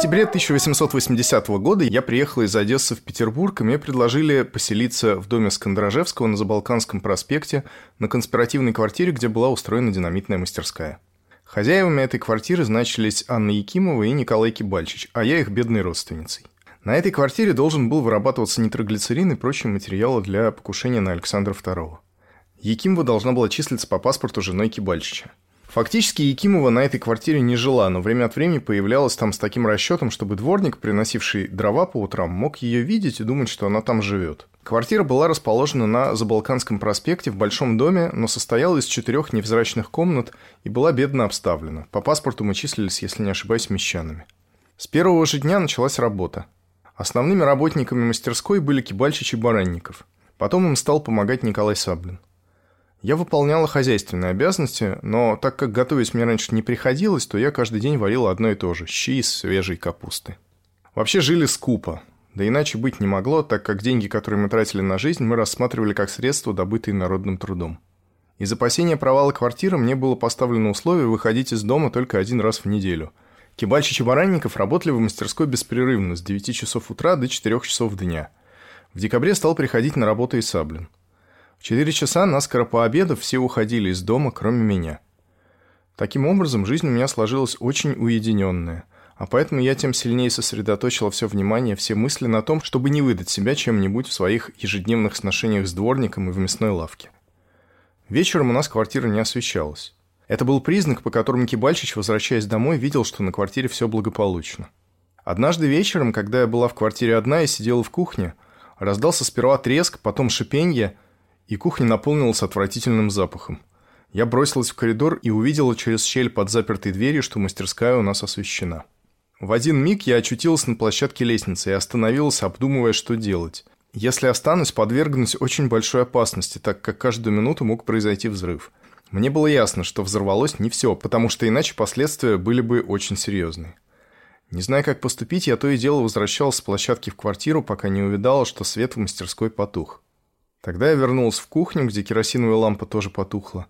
Сентябре 1880 года я приехал из Одессы в Петербург, и мне предложили поселиться в доме Скандрожевского на Забалканском проспекте на конспиративной квартире, где была устроена динамитная мастерская. Хозяевами этой квартиры значились Анна Якимова и Николай Кибальчич, а я их бедной родственницей. На этой квартире должен был вырабатываться нитроглицерин и прочие материалы для покушения на Александра II. Якимова должна была числиться по паспорту женой Кибальчича. Фактически Якимова на этой квартире не жила, но время от времени появлялась там с таким расчетом, чтобы дворник, приносивший дрова по утрам, мог ее видеть и думать, что она там живет. Квартира была расположена на Забалканском проспекте в большом доме, но состояла из четырех невзрачных комнат и была бедно обставлена. По паспорту мы числились, если не ошибаюсь, мещанами. С первого же дня началась работа. Основными работниками мастерской были Кибальчич и Баранников. Потом им стал помогать Николай Саблин. Я выполняла хозяйственные обязанности, но так как готовить мне раньше не приходилось, то я каждый день варила одно и то же – щи из свежей капусты. Вообще жили скупо. Да иначе быть не могло, так как деньги, которые мы тратили на жизнь, мы рассматривали как средства, добытые народным трудом. Из опасения провала квартиры мне было поставлено условие выходить из дома только один раз в неделю. Кибальчич и Баранников работали в мастерской беспрерывно с 9 часов утра до 4 часов дня. В декабре стал приходить на работу и Саблин. В четыре часа, наскоро пообедав, все уходили из дома, кроме меня. Таким образом, жизнь у меня сложилась очень уединенная, а поэтому я тем сильнее сосредоточила все внимание, все мысли на том, чтобы не выдать себя чем-нибудь в своих ежедневных сношениях с дворником и в мясной лавке. Вечером у нас квартира не освещалась. Это был признак, по которому Кибальчич, возвращаясь домой, видел, что на квартире все благополучно. Однажды вечером, когда я была в квартире одна и сидела в кухне, раздался сперва треск, потом шипенье – и кухня наполнилась отвратительным запахом. Я бросилась в коридор и увидела через щель под запертой дверью, что мастерская у нас освещена. В один миг я очутилась на площадке лестницы и остановилась, обдумывая, что делать. Если останусь, подвергнусь очень большой опасности, так как каждую минуту мог произойти взрыв. Мне было ясно, что взорвалось не все, потому что иначе последствия были бы очень серьезные. Не зная, как поступить, я то и дело возвращалась с площадки в квартиру, пока не увидала, что свет в мастерской потух. Тогда я вернулся в кухню, где керосиновая лампа тоже потухла,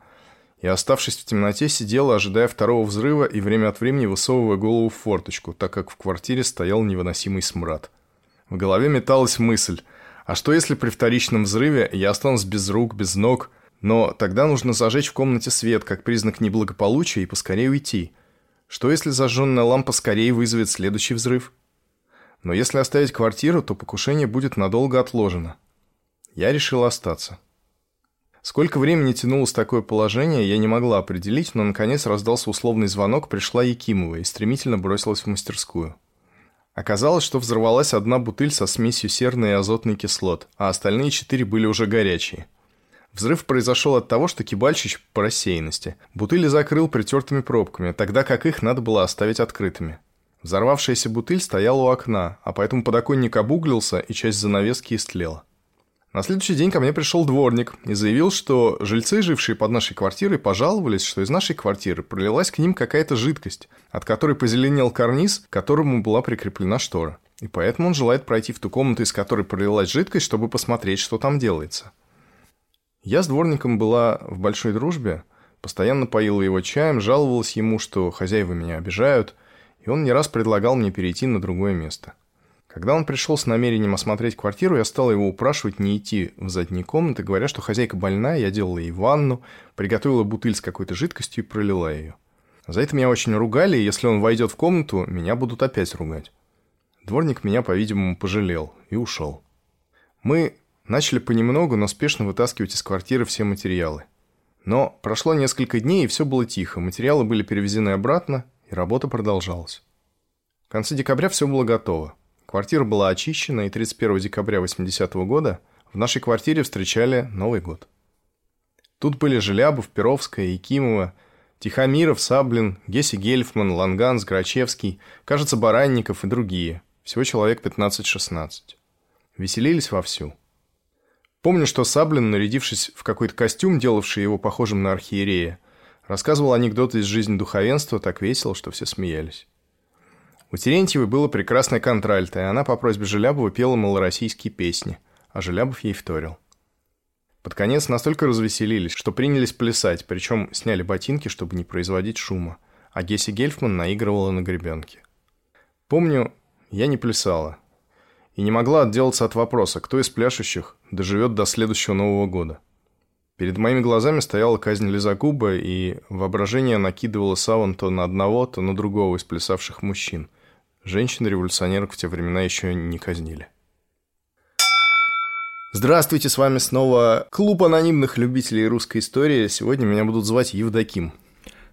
и, оставшись в темноте, сидела, ожидая второго взрыва и время от времени высовывая голову в форточку, так как в квартире стоял невыносимый смрад. В голове металась мысль, а что если при вторичном взрыве я останусь без рук, без ног, но тогда нужно зажечь в комнате свет, как признак неблагополучия, и поскорее уйти. Что если зажженная лампа скорее вызовет следующий взрыв? Но если оставить квартиру, то покушение будет надолго отложено. Я решил остаться. Сколько времени тянулось такое положение, я не могла определить, но наконец раздался условный звонок, пришла Якимова и стремительно бросилась в мастерскую. Оказалось, что взорвалась одна бутыль со смесью серной и азотной кислот, а остальные четыре были уже горячие. Взрыв произошел от того, что Кибальчич по рассеянности бутыли закрыл притертыми пробками, тогда как их надо было оставить открытыми. Взорвавшаяся бутыль стояла у окна, а поэтому подоконник обуглился и часть занавески истлела. На следующий день ко мне пришел дворник и заявил, что жильцы, жившие под нашей квартирой, пожаловались, что из нашей квартиры пролилась к ним какая-то жидкость, от которой позеленел карниз, к которому была прикреплена штора. И поэтому он желает пройти в ту комнату, из которой пролилась жидкость, чтобы посмотреть, что там делается. Я с дворником была в большой дружбе, постоянно поила его чаем, жаловалась ему, что хозяева меня обижают, и он не раз предлагал мне перейти на другое место. Когда он пришел с намерением осмотреть квартиру, я стала его упрашивать не идти в задние комнаты, говоря, что хозяйка больная, я делала ей ванну, приготовила бутыль с какой-то жидкостью и пролила ее. За это меня очень ругали, и если он войдет в комнату, меня будут опять ругать. Дворник меня, по-видимому, пожалел и ушел. Мы начали понемногу, но спешно вытаскивать из квартиры все материалы. Но прошло несколько дней, и все было тихо. Материалы были перевезены обратно, и работа продолжалась. В конце декабря все было готово. Квартира была очищена, и 31 декабря 80 -го года в нашей квартире встречали Новый год. Тут были Желябов, Перовская, Якимова, Тихомиров, Саблин, Гесси Гельфман, Ланганс, Грачевский, кажется, Баранников и другие. Всего человек 15-16. Веселились вовсю. Помню, что Саблин, нарядившись в какой-то костюм, делавший его похожим на архиерея, рассказывал анекдоты из жизни духовенства так весело, что все смеялись. У Терентьевой было прекрасное контральто, и она по просьбе Желябова пела малороссийские песни, а Желябов ей вторил. Под конец настолько развеселились, что принялись плясать, причем сняли ботинки, чтобы не производить шума, а Гесси Гельфман наигрывала на гребенке. Помню, я не плясала. И не могла отделаться от вопроса, кто из пляшущих доживет до следующего Нового года. Перед моими глазами стояла казнь Лизагуба, и воображение накидывало саван то на одного, то на другого из плясавших мужчин – Женщин-революционерок в те времена еще не казнили. Здравствуйте, с вами снова клуб анонимных любителей русской истории. Сегодня меня будут звать Евдоким.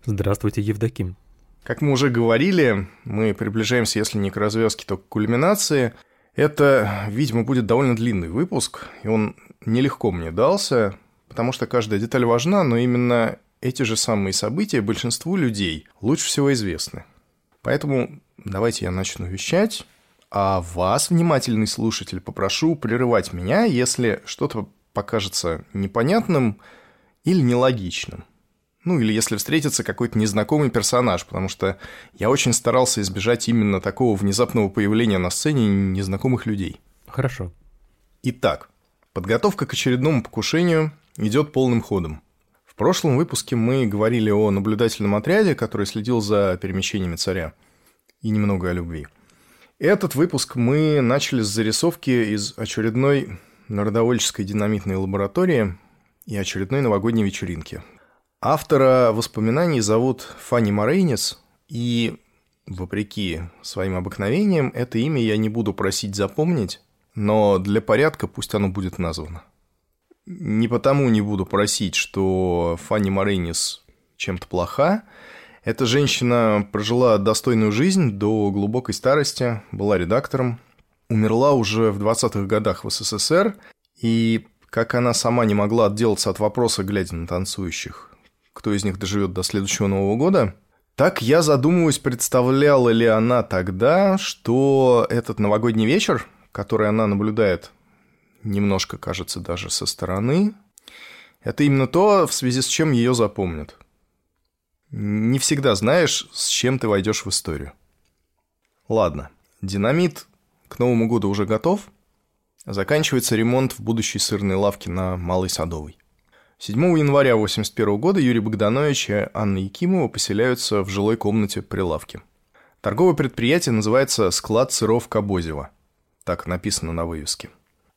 Здравствуйте, Евдоким. Как мы уже говорили, мы приближаемся, если не к развязке, то к кульминации. Это, видимо, будет довольно длинный выпуск, и он нелегко мне дался, потому что каждая деталь важна, но именно эти же самые события большинству людей лучше всего известны. Поэтому давайте я начну вещать, а вас, внимательный слушатель, попрошу прерывать меня, если что-то покажется непонятным или нелогичным. Ну, или если встретится какой-то незнакомый персонаж, потому что я очень старался избежать именно такого внезапного появления на сцене незнакомых людей. Хорошо. Итак, подготовка к очередному покушению идет полным ходом. В прошлом выпуске мы говорили о наблюдательном отряде, который следил за перемещениями царя – и немного о любви. Этот выпуск мы начали с зарисовки из очередной народовольческой динамитной лаборатории и очередной новогодней вечеринки. Автора воспоминаний зовут Фанни Морейнис, и, вопреки своим обыкновениям, это имя я не буду просить запомнить, но для порядка пусть оно будет названо. Не потому не буду просить, что Фанни Морейнис чем-то плоха, эта женщина прожила достойную жизнь до глубокой старости, была редактором, умерла уже в 20-х годах в СССР, и как она сама не могла отделаться от вопроса, глядя на танцующих, кто из них доживет до следующего Нового года, так я задумываюсь, представляла ли она тогда, что этот новогодний вечер, который она наблюдает немножко, кажется, даже со стороны, это именно то, в связи с чем ее запомнят – не всегда знаешь, с чем ты войдешь в историю. Ладно, динамит к Новому году уже готов. Заканчивается ремонт в будущей сырной лавке на Малой Садовой. 7 января 1981 года Юрий Богданович и Анна Якимова поселяются в жилой комнате при лавке. Торговое предприятие называется «Склад сыров Кобозева». Так написано на вывеске.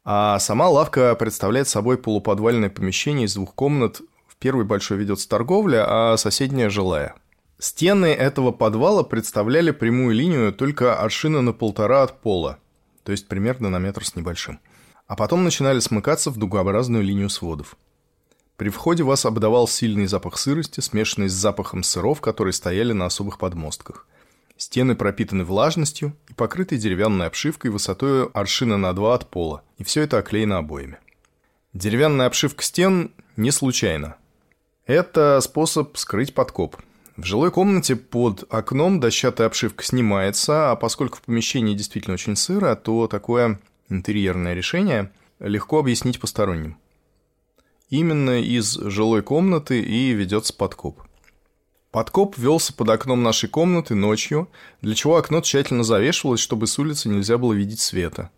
А сама лавка представляет собой полуподвальное помещение из двух комнат Первый большой ведется торговля, а соседняя жилая. Стены этого подвала представляли прямую линию только аршина на полтора от пола, то есть примерно на метр с небольшим. А потом начинали смыкаться в дугообразную линию сводов. При входе вас обдавал сильный запах сырости, смешанный с запахом сыров, которые стояли на особых подмостках. Стены пропитаны влажностью и покрыты деревянной обшивкой высотой аршина на два от пола, и все это оклеено обоями. Деревянная обшивка стен не случайно. Это способ скрыть подкоп. В жилой комнате под окном дощатая обшивка снимается, а поскольку в помещении действительно очень сыро, то такое интерьерное решение легко объяснить посторонним. Именно из жилой комнаты и ведется подкоп. Подкоп велся под окном нашей комнаты ночью, для чего окно тщательно завешивалось, чтобы с улицы нельзя было видеть света.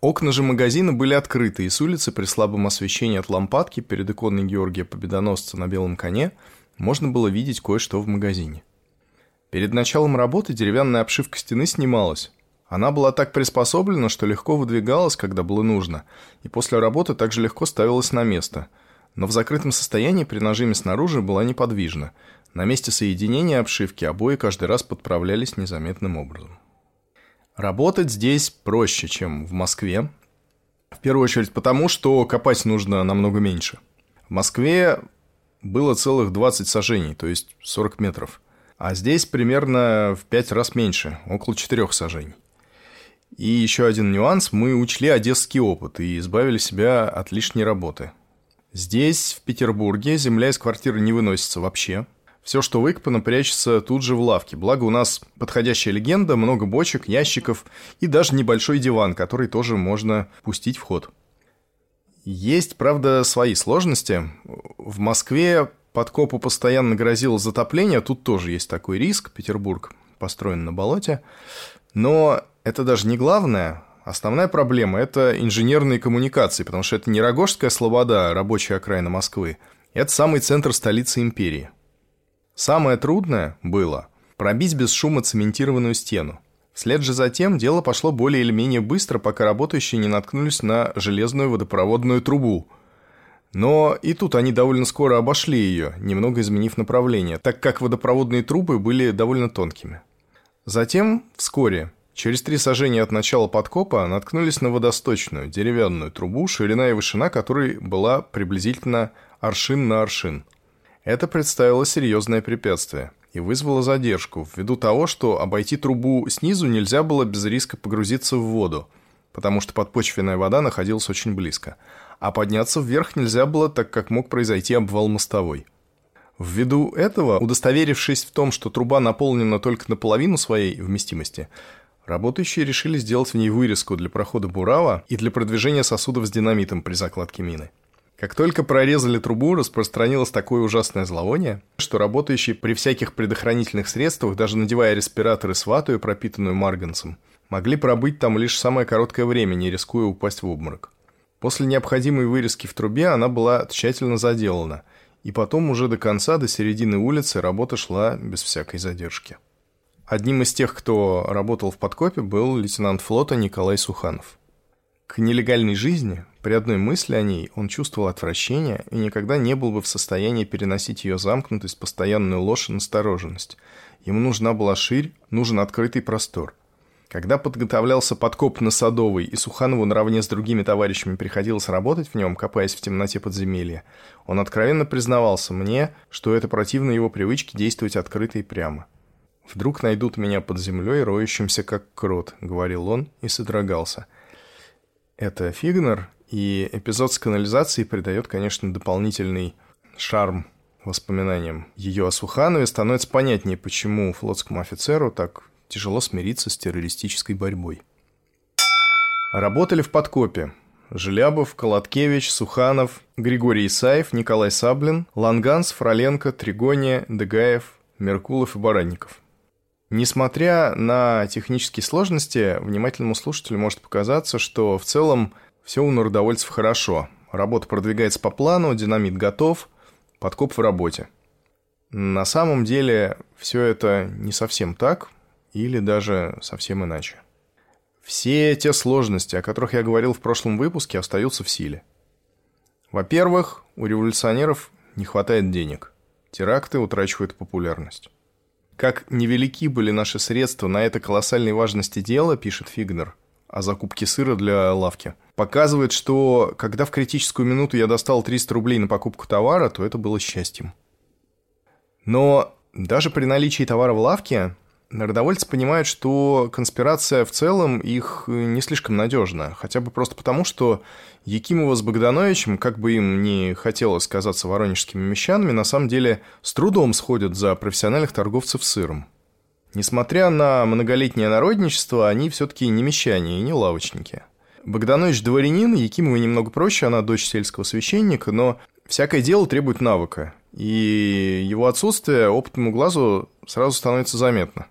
Окна же магазина были открыты, и с улицы при слабом освещении от лампадки перед иконой Георгия Победоносца на белом коне можно было видеть кое-что в магазине. Перед началом работы деревянная обшивка стены снималась. Она была так приспособлена, что легко выдвигалась, когда было нужно, и после работы также легко ставилась на место. Но в закрытом состоянии при нажиме снаружи была неподвижна – на месте соединения обшивки обои каждый раз подправлялись незаметным образом. Работать здесь проще, чем в Москве. В первую очередь потому, что копать нужно намного меньше. В Москве было целых 20 сажений, то есть 40 метров. А здесь примерно в 5 раз меньше, около 4 сажений. И еще один нюанс, мы учли одесский опыт и избавили себя от лишней работы. Здесь, в Петербурге, земля из квартиры не выносится вообще – все, что выкопано, прячется тут же в лавке. Благо у нас подходящая легенда, много бочек, ящиков и даже небольшой диван, который тоже можно пустить в ход. Есть, правда, свои сложности. В Москве подкопу постоянно грозило затопление, тут тоже есть такой риск. Петербург построен на болоте. Но это даже не главное. Основная проблема – это инженерные коммуникации, потому что это не Рогожская слобода, рабочая окраина Москвы. Это самый центр столицы империи – Самое трудное было пробить без шума цементированную стену. Вслед же за тем дело пошло более или менее быстро, пока работающие не наткнулись на железную водопроводную трубу. Но и тут они довольно скоро обошли ее, немного изменив направление, так как водопроводные трубы были довольно тонкими. Затем, вскоре, через три сажения от начала подкопа, наткнулись на водосточную, деревянную трубу, ширина и вышина которой была приблизительно аршин на аршин – это представило серьезное препятствие и вызвало задержку, ввиду того, что обойти трубу снизу нельзя было без риска погрузиться в воду, потому что подпочвенная вода находилась очень близко, а подняться вверх нельзя было, так как мог произойти обвал мостовой. Ввиду этого, удостоверившись в том, что труба наполнена только наполовину своей вместимости, работающие решили сделать в ней вырезку для прохода бурава и для продвижения сосудов с динамитом при закладке мины. Как только прорезали трубу, распространилось такое ужасное зловоние, что работающие при всяких предохранительных средствах, даже надевая респираторы с ватой, пропитанную марганцем, могли пробыть там лишь самое короткое время, не рискуя упасть в обморок. После необходимой вырезки в трубе она была тщательно заделана, и потом уже до конца, до середины улицы, работа шла без всякой задержки. Одним из тех, кто работал в подкопе, был лейтенант флота Николай Суханов. К нелегальной жизни, при одной мысли о ней, он чувствовал отвращение и никогда не был бы в состоянии переносить ее замкнутость, постоянную ложь и настороженность. Ему нужна была ширь, нужен открытый простор. Когда подготовлялся подкоп на Садовой, и Суханову наравне с другими товарищами приходилось работать в нем, копаясь в темноте подземелья, он откровенно признавался мне, что это противно его привычке действовать открыто и прямо. «Вдруг найдут меня под землей, роющимся как крот», — говорил он и содрогался — это Фигнер, и эпизод с канализацией придает, конечно, дополнительный шарм воспоминаниям. Ее о Суханове становится понятнее, почему флотскому офицеру так тяжело смириться с террористической борьбой. Работали в подкопе. Желябов, Колоткевич, Суханов, Григорий Исаев, Николай Саблин, Ланганс, Фроленко, Тригония, Дегаев, Меркулов и Баранников – Несмотря на технические сложности, внимательному слушателю может показаться, что в целом все у народовольцев хорошо. Работа продвигается по плану, динамит готов, подкоп в работе. На самом деле все это не совсем так, или даже совсем иначе. Все те сложности, о которых я говорил в прошлом выпуске, остаются в силе. Во-первых, у революционеров не хватает денег. Теракты утрачивают популярность. Как невелики были наши средства на это колоссальной важности дела, пишет Фигнер, о закупке сыра для лавки. Показывает, что когда в критическую минуту я достал 300 рублей на покупку товара, то это было счастьем. Но даже при наличии товара в лавке Народовольцы понимают, что конспирация в целом их не слишком надежна, хотя бы просто потому, что Якимова с Богдановичем, как бы им ни хотелось казаться воронежскими мещанами, на самом деле с трудом сходят за профессиональных торговцев сыром. Несмотря на многолетнее народничество, они все-таки не мещане и не лавочники. Богданович дворянин, Якимова немного проще, она дочь сельского священника, но всякое дело требует навыка, и его отсутствие опытному глазу сразу становится заметно.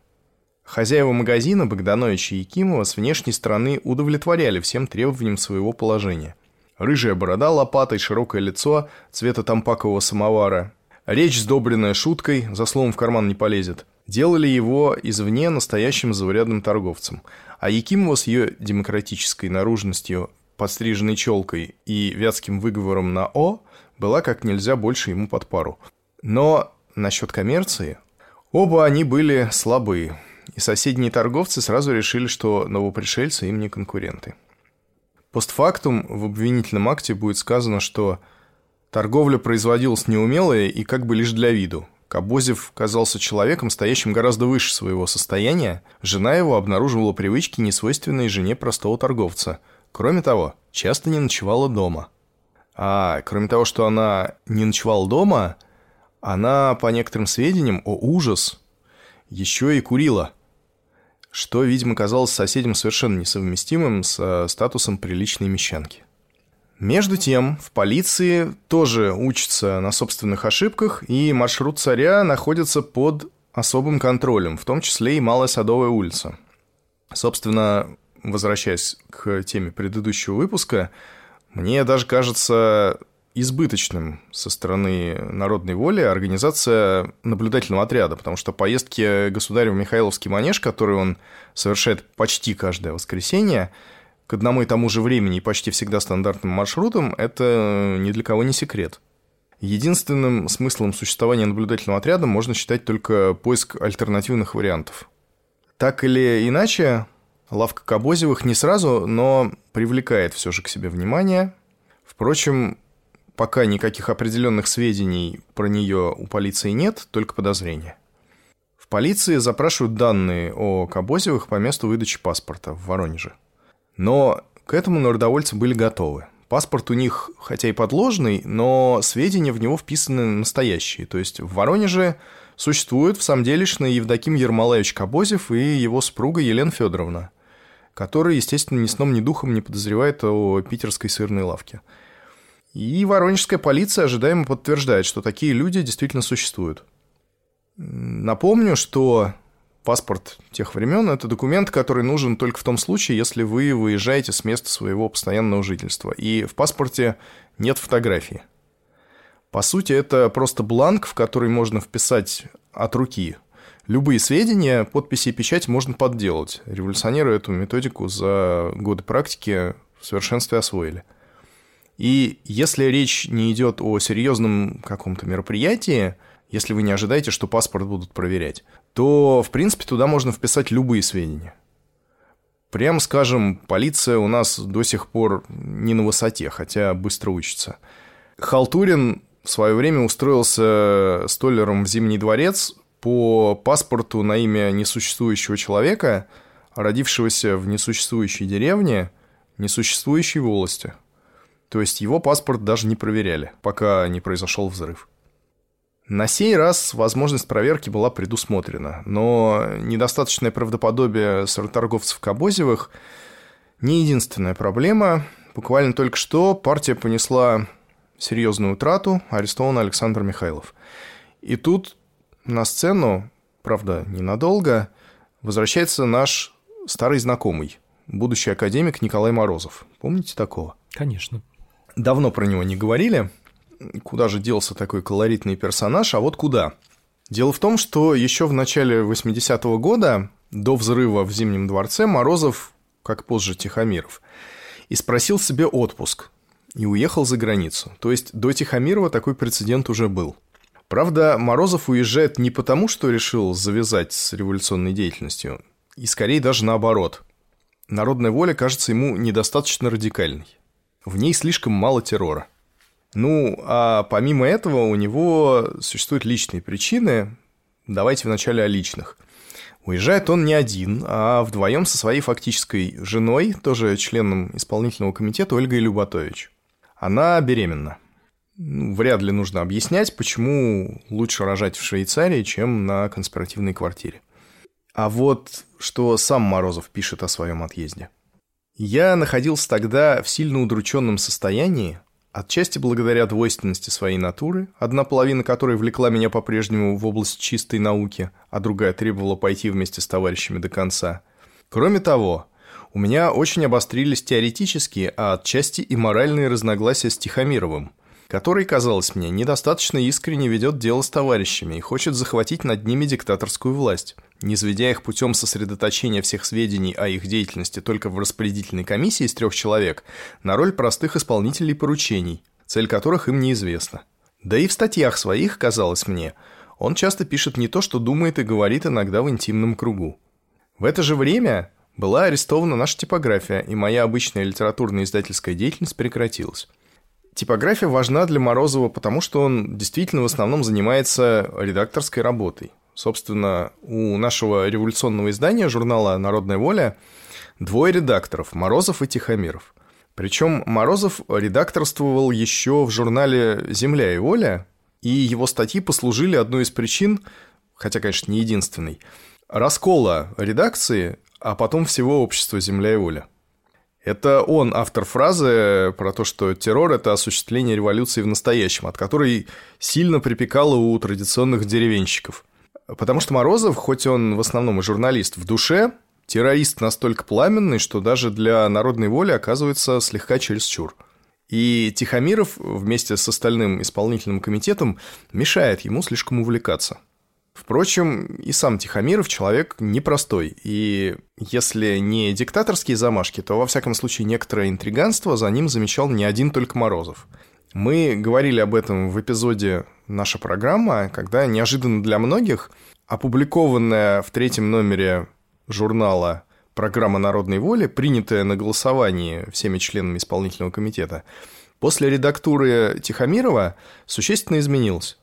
Хозяева магазина Богданович и Якимова с внешней стороны удовлетворяли всем требованиям своего положения. Рыжая борода лопатой, широкое лицо цвета тампакового самовара, речь, сдобренная шуткой, за словом в карман не полезет, делали его извне настоящим заурядным торговцем. А Якимова с ее демократической наружностью, подстриженной челкой и вятским выговором на «о» была как нельзя больше ему под пару. Но насчет коммерции... Оба они были слабые, и соседние торговцы сразу решили, что новопришельцы им не конкуренты. Постфактум в обвинительном акте будет сказано, что торговля производилась неумелая и как бы лишь для виду. Кобозев казался человеком, стоящим гораздо выше своего состояния. Жена его обнаруживала привычки, несвойственные жене простого торговца. Кроме того, часто не ночевала дома. А кроме того, что она не ночевала дома, она, по некоторым сведениям, о ужас, еще и курила – что, видимо, казалось соседям совершенно несовместимым с статусом приличной мещанки. Между тем, в полиции тоже учатся на собственных ошибках, и маршрут царя находится под особым контролем, в том числе и Малая Садовая улица. Собственно, возвращаясь к теме предыдущего выпуска, мне даже кажется избыточным со стороны народной воли организация наблюдательного отряда, потому что поездки государя в Михайловский манеж, которые он совершает почти каждое воскресенье, к одному и тому же времени и почти всегда стандартным маршрутам, это ни для кого не секрет. Единственным смыслом существования наблюдательного отряда можно считать только поиск альтернативных вариантов. Так или иначе, лавка Кобозевых не сразу, но привлекает все же к себе внимание. Впрочем, пока никаких определенных сведений про нее у полиции нет, только подозрения. В полиции запрашивают данные о Кабозевых по месту выдачи паспорта в Воронеже. Но к этому народовольцы были готовы. Паспорт у них, хотя и подложный, но сведения в него вписаны настоящие. То есть в Воронеже существует в самом делешный Евдоким Ермолаевич Кабозев и его супруга Елена Федоровна, которая, естественно, ни сном, ни духом не подозревает о питерской сырной лавке – и воронежская полиция ожидаемо подтверждает, что такие люди действительно существуют. Напомню, что паспорт тех времен – это документ, который нужен только в том случае, если вы выезжаете с места своего постоянного жительства, и в паспорте нет фотографии. По сути, это просто бланк, в который можно вписать от руки любые сведения, подписи и печать можно подделать. Революционеры эту методику за годы практики в совершенстве освоили – и если речь не идет о серьезном каком-то мероприятии, если вы не ожидаете, что паспорт будут проверять, то, в принципе, туда можно вписать любые сведения. Прям скажем, полиция у нас до сих пор не на высоте, хотя быстро учится. Халтурин в свое время устроился столером в Зимний дворец по паспорту на имя несуществующего человека, родившегося в несуществующей деревне, несуществующей волости – то есть его паспорт даже не проверяли, пока не произошел взрыв. На сей раз возможность проверки была предусмотрена, но недостаточное правдоподобие сыроторговцев Кобозевых не единственная проблема. Буквально только что партия понесла серьезную утрату, арестован Александр Михайлов. И тут на сцену, правда, ненадолго, возвращается наш старый знакомый, будущий академик Николай Морозов. Помните такого? Конечно. Давно про него не говорили. Куда же делся такой колоритный персонаж, а вот куда? Дело в том, что еще в начале 80-го года, до взрыва в Зимнем дворце, Морозов, как позже Тихомиров, и спросил себе отпуск и уехал за границу. То есть до Тихомирова такой прецедент уже был. Правда, Морозов уезжает не потому, что решил завязать с революционной деятельностью, и скорее даже наоборот. Народная воля кажется ему недостаточно радикальной в ней слишком мало террора. Ну, а помимо этого у него существуют личные причины. Давайте вначале о личных. Уезжает он не один, а вдвоем со своей фактической женой, тоже членом исполнительного комитета Ольгой Люботович. Она беременна. Ну, вряд ли нужно объяснять, почему лучше рожать в Швейцарии, чем на конспиративной квартире. А вот что сам Морозов пишет о своем отъезде. Я находился тогда в сильно удрученном состоянии, отчасти благодаря двойственности своей натуры, одна половина которой влекла меня по-прежнему в область чистой науки, а другая требовала пойти вместе с товарищами до конца. Кроме того, у меня очень обострились теоретические, а отчасти и моральные разногласия с Тихомировым, который, казалось мне, недостаточно искренне ведет дело с товарищами и хочет захватить над ними диктаторскую власть, не сведя их путем сосредоточения всех сведений о их деятельности только в распорядительной комиссии из трех человек на роль простых исполнителей поручений, цель которых им неизвестна. Да и в статьях своих, казалось мне, он часто пишет не то, что думает и говорит иногда в интимном кругу. В это же время была арестована наша типография, и моя обычная литературная издательская деятельность прекратилась. Типография важна для Морозова, потому что он действительно в основном занимается редакторской работой. Собственно, у нашего революционного издания, журнала «Народная воля», двое редакторов – Морозов и Тихомиров. Причем Морозов редакторствовал еще в журнале «Земля и воля», и его статьи послужили одной из причин, хотя, конечно, не единственной, раскола редакции, а потом всего общества «Земля и воля». Это он автор фразы про то, что террор – это осуществление революции в настоящем, от которой сильно припекало у традиционных деревенщиков. Потому что Морозов, хоть он в основном и журналист в душе, террорист настолько пламенный, что даже для народной воли оказывается слегка чересчур. И Тихомиров вместе с остальным исполнительным комитетом мешает ему слишком увлекаться. Впрочем, и сам Тихомиров человек непростой, и если не диктаторские замашки, то, во всяком случае, некоторое интриганство за ним замечал не один только Морозов. Мы говорили об этом в эпизоде «Наша программа», когда неожиданно для многих опубликованная в третьем номере журнала «Программа народной воли», принятая на голосовании всеми членами исполнительного комитета, после редактуры Тихомирова существенно изменилась.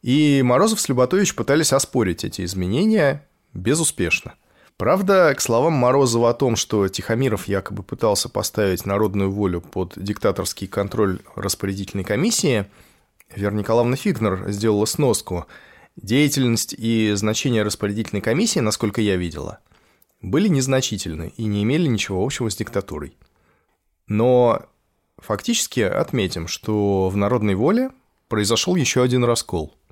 И Морозов с Люботович пытались оспорить эти изменения безуспешно. Правда, к словам Морозова о том, что Тихомиров якобы пытался поставить народную волю под диктаторский контроль распорядительной комиссии, Вера Николаевна Фигнер сделала сноску. Деятельность и значение распорядительной комиссии, насколько я видела, были незначительны и не имели ничего общего с диктатурой. Но фактически отметим, что в народной воле произошел еще один раскол –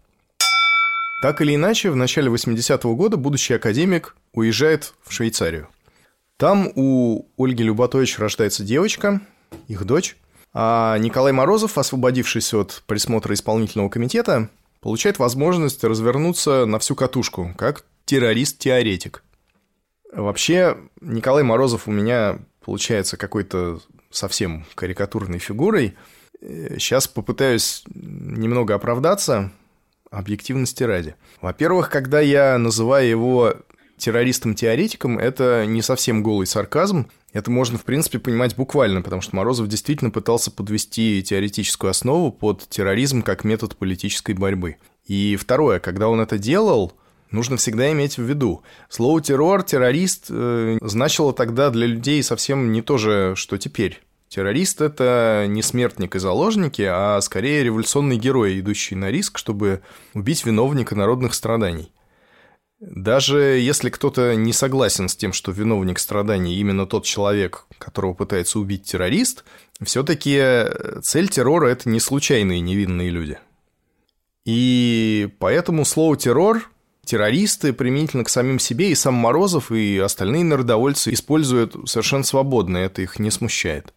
так или иначе, в начале 80-го года будущий академик уезжает в Швейцарию. Там у Ольги Люботович рождается девочка, их дочь, а Николай Морозов, освободившись от присмотра исполнительного комитета, получает возможность развернуться на всю катушку, как террорист-теоретик. Вообще, Николай Морозов у меня получается какой-то совсем карикатурной фигурой. Сейчас попытаюсь немного оправдаться – объективности ради. Во-первых, когда я называю его террористом-теоретиком, это не совсем голый сарказм. Это можно, в принципе, понимать буквально, потому что Морозов действительно пытался подвести теоретическую основу под терроризм как метод политической борьбы. И второе, когда он это делал, нужно всегда иметь в виду. Слово «террор», «террорист» э, значило тогда для людей совсем не то же, что теперь. Террорист – это не смертник и заложники, а скорее революционный герой, идущий на риск, чтобы убить виновника народных страданий. Даже если кто-то не согласен с тем, что виновник страданий именно тот человек, которого пытается убить террорист, все-таки цель террора – это не случайные невинные люди. И поэтому слово «террор» террористы применительно к самим себе и сам Морозов и остальные народовольцы используют совершенно свободно, это их не смущает.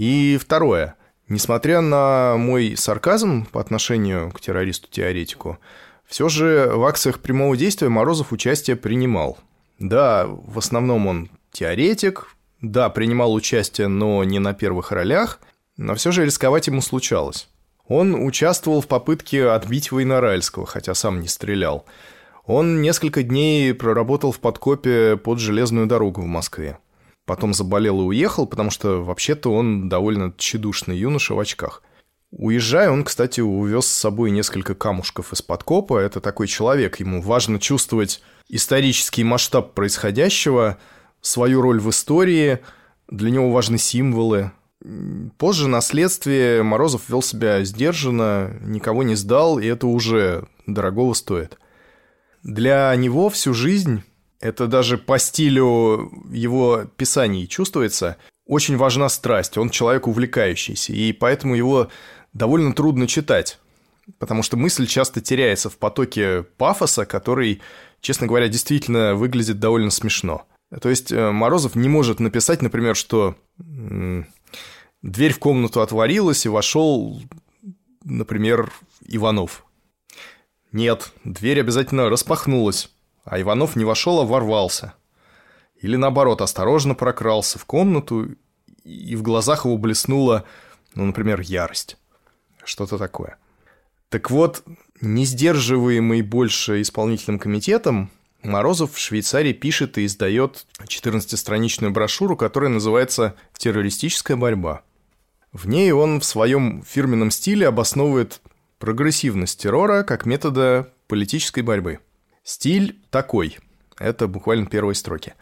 И второе. Несмотря на мой сарказм по отношению к террористу-теоретику, все же в акциях прямого действия Морозов участие принимал. Да, в основном он теоретик, да, принимал участие, но не на первых ролях, но все же рисковать ему случалось. Он участвовал в попытке отбить Войноральского, хотя сам не стрелял. Он несколько дней проработал в подкопе под железную дорогу в Москве потом заболел и уехал, потому что вообще-то он довольно тщедушный юноша в очках. Уезжая, он, кстати, увез с собой несколько камушков из подкопа. Это такой человек, ему важно чувствовать исторический масштаб происходящего, свою роль в истории, для него важны символы. Позже на следствии Морозов вел себя сдержанно, никого не сдал, и это уже дорогого стоит. Для него всю жизнь это даже по стилю его писаний чувствуется. очень важна страсть, он человек увлекающийся, и поэтому его довольно трудно читать, потому что мысль часто теряется в потоке пафоса, который, честно говоря, действительно выглядит довольно смешно. То есть э, Морозов не может написать, например, что дверь в комнату отворилась и вошел, например, Иванов. Нет, дверь обязательно распахнулась, а Иванов не вошел, а ворвался. Или наоборот, осторожно прокрался в комнату, и в глазах его блеснула, ну, например, ярость. Что-то такое. Так вот, не сдерживаемый больше исполнительным комитетом, Морозов в Швейцарии пишет и издает 14-страничную брошюру, которая называется «Террористическая борьба». В ней он в своем фирменном стиле обосновывает прогрессивность террора как метода политической борьбы. Стиль такой. Это буквально первые строки.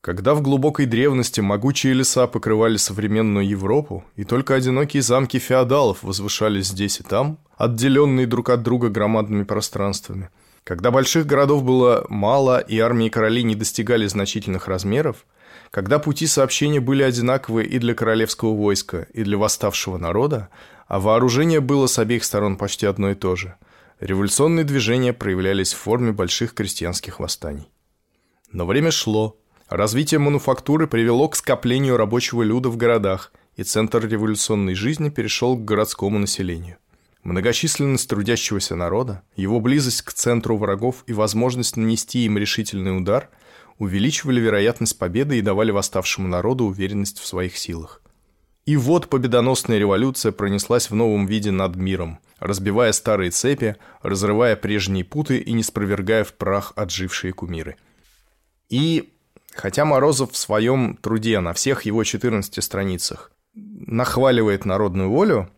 Когда в глубокой древности могучие леса покрывали современную Европу, и только одинокие замки феодалов возвышались здесь и там, отделенные друг от друга громадными пространствами – когда больших городов было мало и армии королей не достигали значительных размеров, когда пути сообщения были одинаковы и для королевского войска, и для восставшего народа, а вооружение было с обеих сторон почти одно и то же, революционные движения проявлялись в форме больших крестьянских восстаний. Но время шло, развитие мануфактуры привело к скоплению рабочего люда в городах, и центр революционной жизни перешел к городскому населению. Многочисленность трудящегося народа, его близость к центру врагов и возможность нанести им решительный удар увеличивали вероятность победы и давали восставшему народу уверенность в своих силах. И вот победоносная революция пронеслась в новом виде над миром, разбивая старые цепи, разрывая прежние путы и не спровергая в прах отжившие кумиры. И хотя Морозов в своем труде на всех его 14 страницах нахваливает народную волю,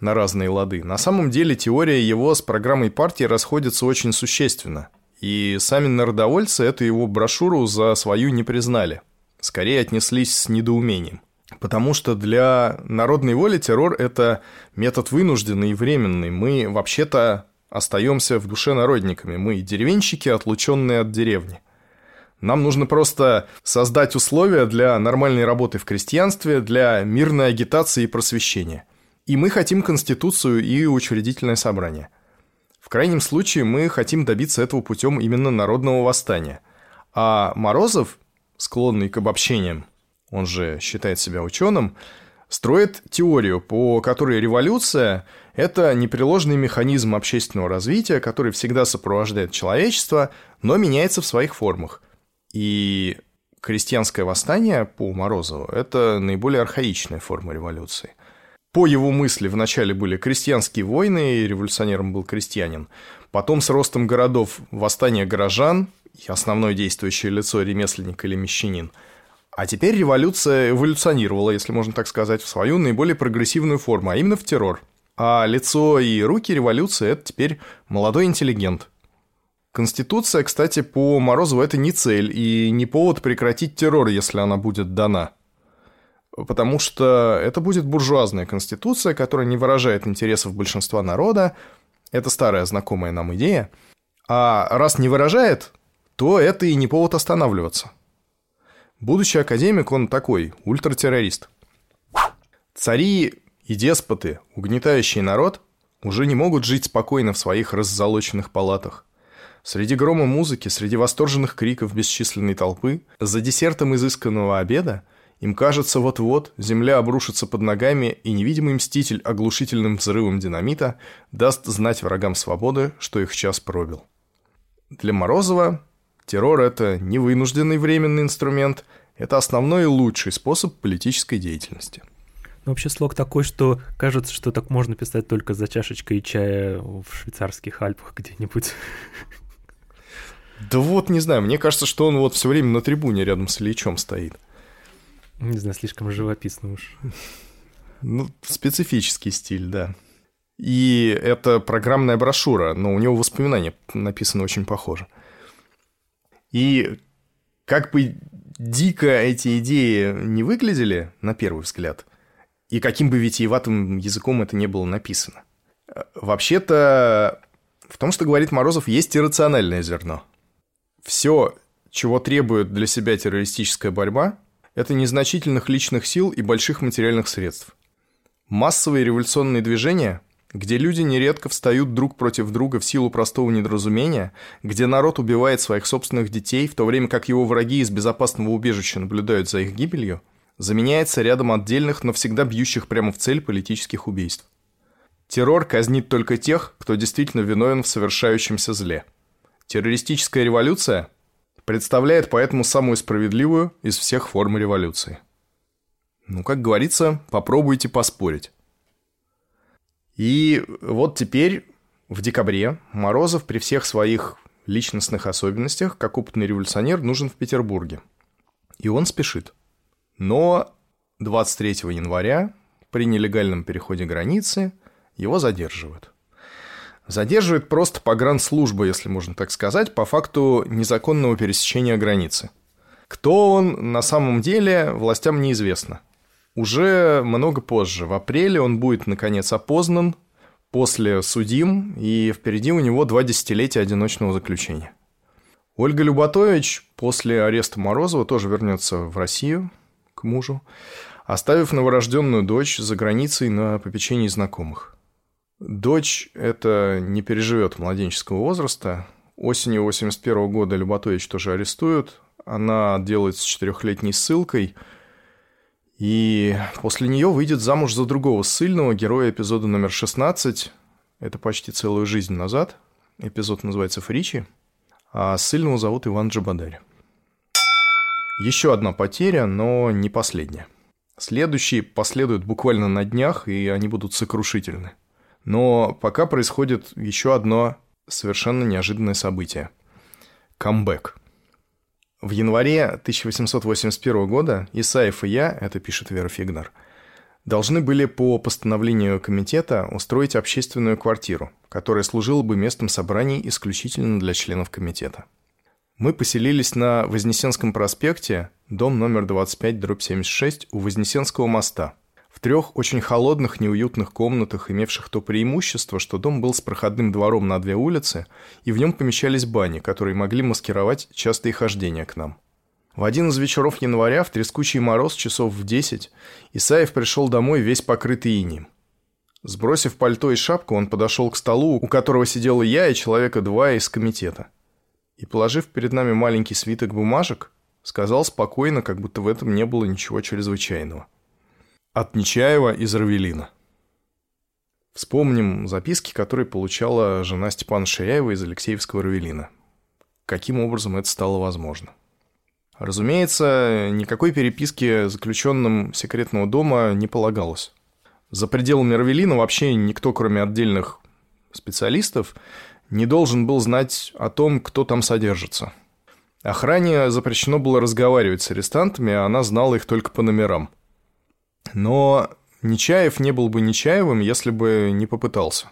на разные лады. На самом деле теория его с программой партии расходится очень существенно. И сами народовольцы эту его брошюру за свою не признали. Скорее отнеслись с недоумением. Потому что для народной воли террор – это метод вынужденный и временный. Мы вообще-то остаемся в душе народниками. Мы деревенщики, отлученные от деревни. Нам нужно просто создать условия для нормальной работы в крестьянстве, для мирной агитации и просвещения. И мы хотим Конституцию и учредительное собрание. В крайнем случае мы хотим добиться этого путем именно народного восстания. А Морозов, склонный к обобщениям, он же считает себя ученым, строит теорию, по которой революция – это непреложный механизм общественного развития, который всегда сопровождает человечество, но меняется в своих формах. И крестьянское восстание по Морозову – это наиболее архаичная форма революции. По его мысли вначале были крестьянские войны, и революционером был крестьянин. Потом с ростом городов восстание горожан, и основное действующее лицо ремесленник или мещанин. А теперь революция эволюционировала, если можно так сказать, в свою наиболее прогрессивную форму, а именно в террор. А лицо и руки революции – это теперь молодой интеллигент. Конституция, кстати, по Морозову это не цель и не повод прекратить террор, если она будет дана – потому что это будет буржуазная конституция, которая не выражает интересов большинства народа. Это старая знакомая нам идея. А раз не выражает, то это и не повод останавливаться. Будущий академик, он такой, ультратеррорист. Цари и деспоты, угнетающие народ, уже не могут жить спокойно в своих раззолоченных палатах. Среди грома музыки, среди восторженных криков бесчисленной толпы, за десертом изысканного обеда – им кажется, вот-вот земля обрушится под ногами, и невидимый мститель оглушительным взрывом динамита даст знать врагам свободы, что их час пробил. Для Морозова террор – это не вынужденный временный инструмент, это основной и лучший способ политической деятельности. Ну, вообще слог такой, что кажется, что так можно писать только за чашечкой чая в швейцарских Альпах где-нибудь. Да вот, не знаю, мне кажется, что он вот все время на трибуне рядом с Ильичом стоит. Не знаю, слишком живописно уж. Ну, специфический стиль, да. И это программная брошюра, но у него воспоминания написаны очень похоже. И как бы дико эти идеи не выглядели, на первый взгляд, и каким бы витиеватым языком это не было написано, вообще-то в том, что говорит Морозов, есть иррациональное зерно. Все, чего требует для себя террористическая борьба, Это незначительных личных сил и больших материальных средств. Массовые революционные движения, где люди нередко встают друг против друга в силу простого недоразумения, где народ убивает своих собственных детей, в то время как его враги из безопасного убежища наблюдают за их гибелью, заменяется рядом отдельных, но всегда бьющих прямо в цель политических убийств. Террор казнит только тех, кто действительно виновен в совершающемся зле. Террористическая революция представляет поэтому самую справедливую из всех форм революции. Ну, как говорится, попробуйте поспорить. И вот теперь, в декабре, Морозов при всех своих личностных особенностях, как опытный революционер, нужен в Петербурге. И он спешит. Но 23 января при нелегальном переходе границы его задерживают. Задерживает просто погранслужба, если можно так сказать, по факту незаконного пересечения границы. Кто он на самом деле, властям неизвестно. Уже много позже, в апреле, он будет, наконец, опознан, после судим, и впереди у него два десятилетия одиночного заключения. Ольга Люботович после ареста Морозова тоже вернется в Россию к мужу, оставив новорожденную дочь за границей на попечении знакомых. Дочь это не переживет младенческого возраста. Осенью 81 года Люботович тоже арестуют. Она отделается четырехлетней ссылкой – и после нее выйдет замуж за другого ссыльного, героя эпизода номер 16. Это почти целую жизнь назад. Эпизод называется «Фричи». А ссыльного зовут Иван Джабадарь. Еще одна потеря, но не последняя. Следующие последуют буквально на днях, и они будут сокрушительны. Но пока происходит еще одно совершенно неожиданное событие. Камбэк – в январе 1881 года Исаев и я, это пишет Вера Фигнер, должны были по постановлению комитета устроить общественную квартиру, которая служила бы местом собраний исключительно для членов комитета. Мы поселились на Вознесенском проспекте, дом номер 25, дробь 76, у Вознесенского моста – в трех очень холодных, неуютных комнатах, имевших то преимущество, что дом был с проходным двором на две улицы, и в нем помещались бани, которые могли маскировать частые хождения к нам. В один из вечеров января, в трескучий мороз, часов в десять, Исаев пришел домой весь покрытый инеем. Сбросив пальто и шапку, он подошел к столу, у которого сидел я и человека два из комитета. И, положив перед нами маленький свиток бумажек, сказал спокойно, как будто в этом не было ничего чрезвычайного – от Нечаева из Равелина. Вспомним записки, которые получала жена Степана Ширяева из Алексеевского Равелина. Каким образом это стало возможно? Разумеется, никакой переписки заключенным секретного дома не полагалось. За пределами Равелина вообще никто, кроме отдельных специалистов, не должен был знать о том, кто там содержится. Охране запрещено было разговаривать с арестантами, а она знала их только по номерам – но Нечаев не был бы Нечаевым, если бы не попытался.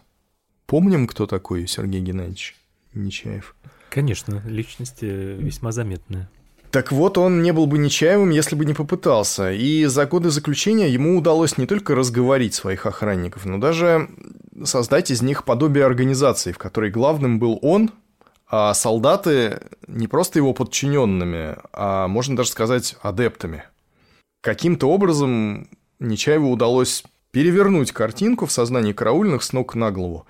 Помним, кто такой Сергей Геннадьевич Нечаев? Конечно, личность весьма заметная. Так вот, он не был бы Нечаевым, если бы не попытался. И за годы заключения ему удалось не только разговорить своих охранников, но даже создать из них подобие организации, в которой главным был он, а солдаты не просто его подчиненными, а можно даже сказать адептами. Каким-то образом Нечаеву удалось перевернуть картинку в сознании караульных с ног на голову.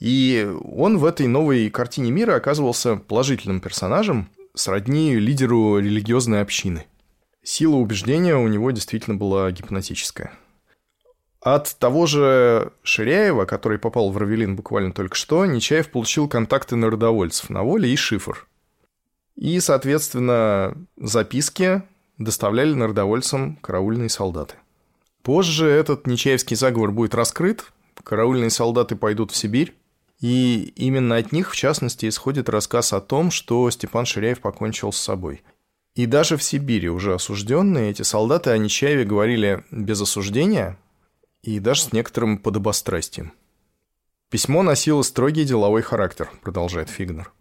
И он в этой новой картине мира оказывался положительным персонажем, сродни лидеру религиозной общины. Сила убеждения у него действительно была гипнотическая. От того же Ширяева, который попал в Равелин буквально только что, Нечаев получил контакты народовольцев на воле и шифр. И, соответственно, записки доставляли народовольцам караульные солдаты. Позже этот Нечаевский заговор будет раскрыт, караульные солдаты пойдут в Сибирь, и именно от них, в частности, исходит рассказ о том, что Степан Ширяев покончил с собой. И даже в Сибири уже осужденные эти солдаты о Нечаеве говорили без осуждения и даже с некоторым подобострастием. Письмо носило строгий деловой характер, продолжает Фигнер.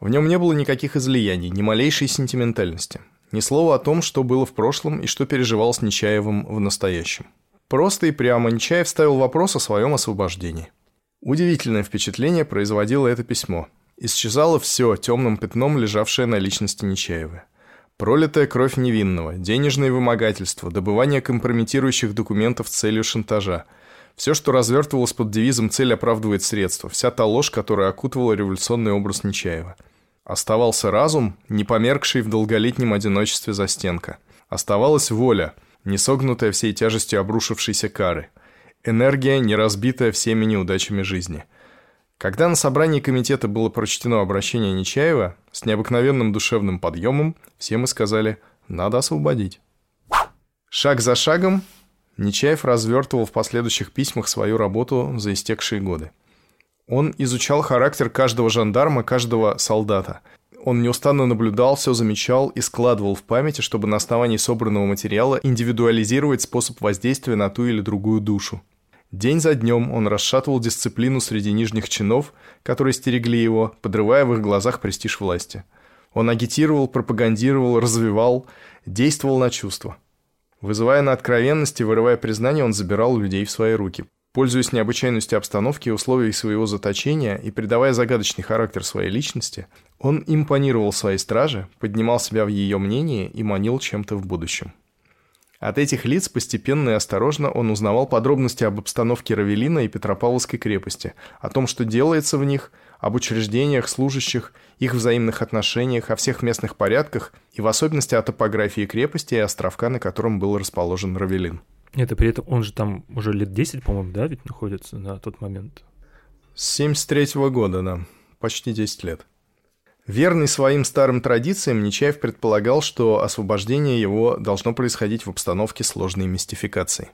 В нем не было никаких излияний, ни малейшей сентиментальности – ни слова о том, что было в прошлом и что переживал с Нечаевым в настоящем. Просто и прямо Нечаев ставил вопрос о своем освобождении. Удивительное впечатление производило это письмо. Исчезало все темным пятном, лежавшее на личности Нечаева. Пролитая кровь невинного, денежные вымогательства, добывание компрометирующих документов целью шантажа. Все, что развертывалось под девизом «Цель оправдывает средства», вся та ложь, которая окутывала революционный образ Нечаева. Оставался разум, не померкший в долголетнем одиночестве застенка. Оставалась воля, не согнутая всей тяжестью обрушившейся кары. Энергия, не разбитая всеми неудачами жизни. Когда на собрании комитета было прочтено обращение Нечаева, с необыкновенным душевным подъемом все мы сказали «надо освободить». Шаг за шагом Нечаев развертывал в последующих письмах свою работу за истекшие годы. Он изучал характер каждого жандарма, каждого солдата. Он неустанно наблюдал, все замечал и складывал в памяти, чтобы на основании собранного материала индивидуализировать способ воздействия на ту или другую душу. День за днем он расшатывал дисциплину среди нижних чинов, которые стерегли его, подрывая в их глазах престиж власти. Он агитировал, пропагандировал, развивал, действовал на чувства. Вызывая на откровенность и вырывая признание, он забирал людей в свои руки. Пользуясь необычайностью обстановки и условий своего заточения и придавая загадочный характер своей личности, он импонировал своей страже, поднимал себя в ее мнении и манил чем-то в будущем. От этих лиц постепенно и осторожно он узнавал подробности об обстановке Равелина и Петропавловской крепости, о том, что делается в них, об учреждениях, служащих, их взаимных отношениях, о всех местных порядках и в особенности о топографии крепости и островка, на котором был расположен Равелин. Это при этом он же там уже лет 10, по-моему, да, ведь находится на тот момент? С 73 -го года, да. Почти 10 лет. Верный своим старым традициям, Нечаев предполагал, что освобождение его должно происходить в обстановке сложной мистификации.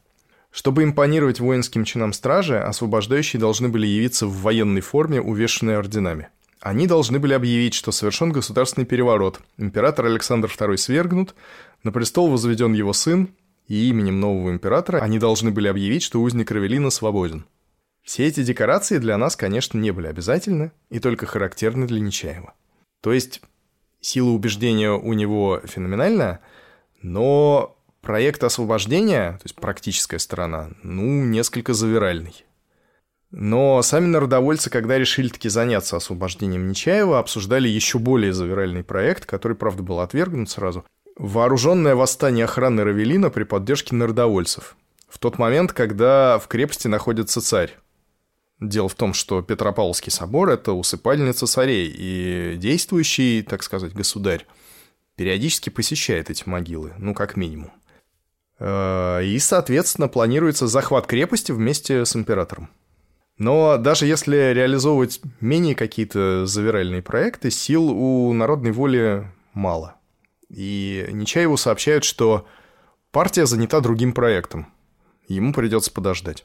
Чтобы импонировать воинским чинам стражи, освобождающие должны были явиться в военной форме, увешанной орденами. Они должны были объявить, что совершен государственный переворот, император Александр II свергнут, на престол возведен его сын, и именем нового императора они должны были объявить, что узник Равелина свободен. Все эти декорации для нас, конечно, не были обязательны и только характерны для Нечаева. То есть сила убеждения у него феноменальная, но проект освобождения, то есть практическая сторона, ну, несколько завиральный. Но сами народовольцы, когда решили таки заняться освобождением Нечаева, обсуждали еще более завиральный проект, который, правда, был отвергнут сразу. Вооруженное восстание охраны Равелина при поддержке народовольцев. В тот момент, когда в крепости находится царь. Дело в том, что Петропавловский собор – это усыпальница царей, и действующий, так сказать, государь периодически посещает эти могилы, ну, как минимум. Э, и, соответственно, планируется захват крепости вместе с императором. Но даже если реализовывать менее какие-то завиральные проекты, сил у народной воли мало. И Нечаеву сообщают, что партия занята другим проектом. Ему придется подождать.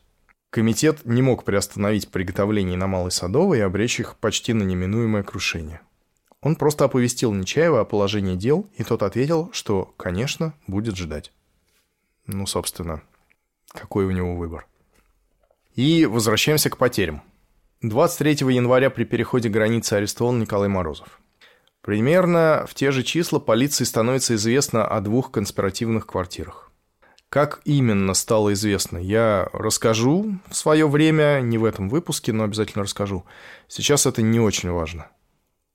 Комитет не мог приостановить приготовление на Малой Садовой и обречь их почти на неминуемое крушение. Он просто оповестил Нечаева о положении дел, и тот ответил, что, конечно, будет ждать. Ну, собственно, какой у него выбор. И возвращаемся к потерям. 23 января при переходе границы арестован Николай Морозов. Примерно в те же числа полиции становится известно о двух конспиративных квартирах. Как именно стало известно, я расскажу в свое время, не в этом выпуске, но обязательно расскажу. Сейчас это не очень важно.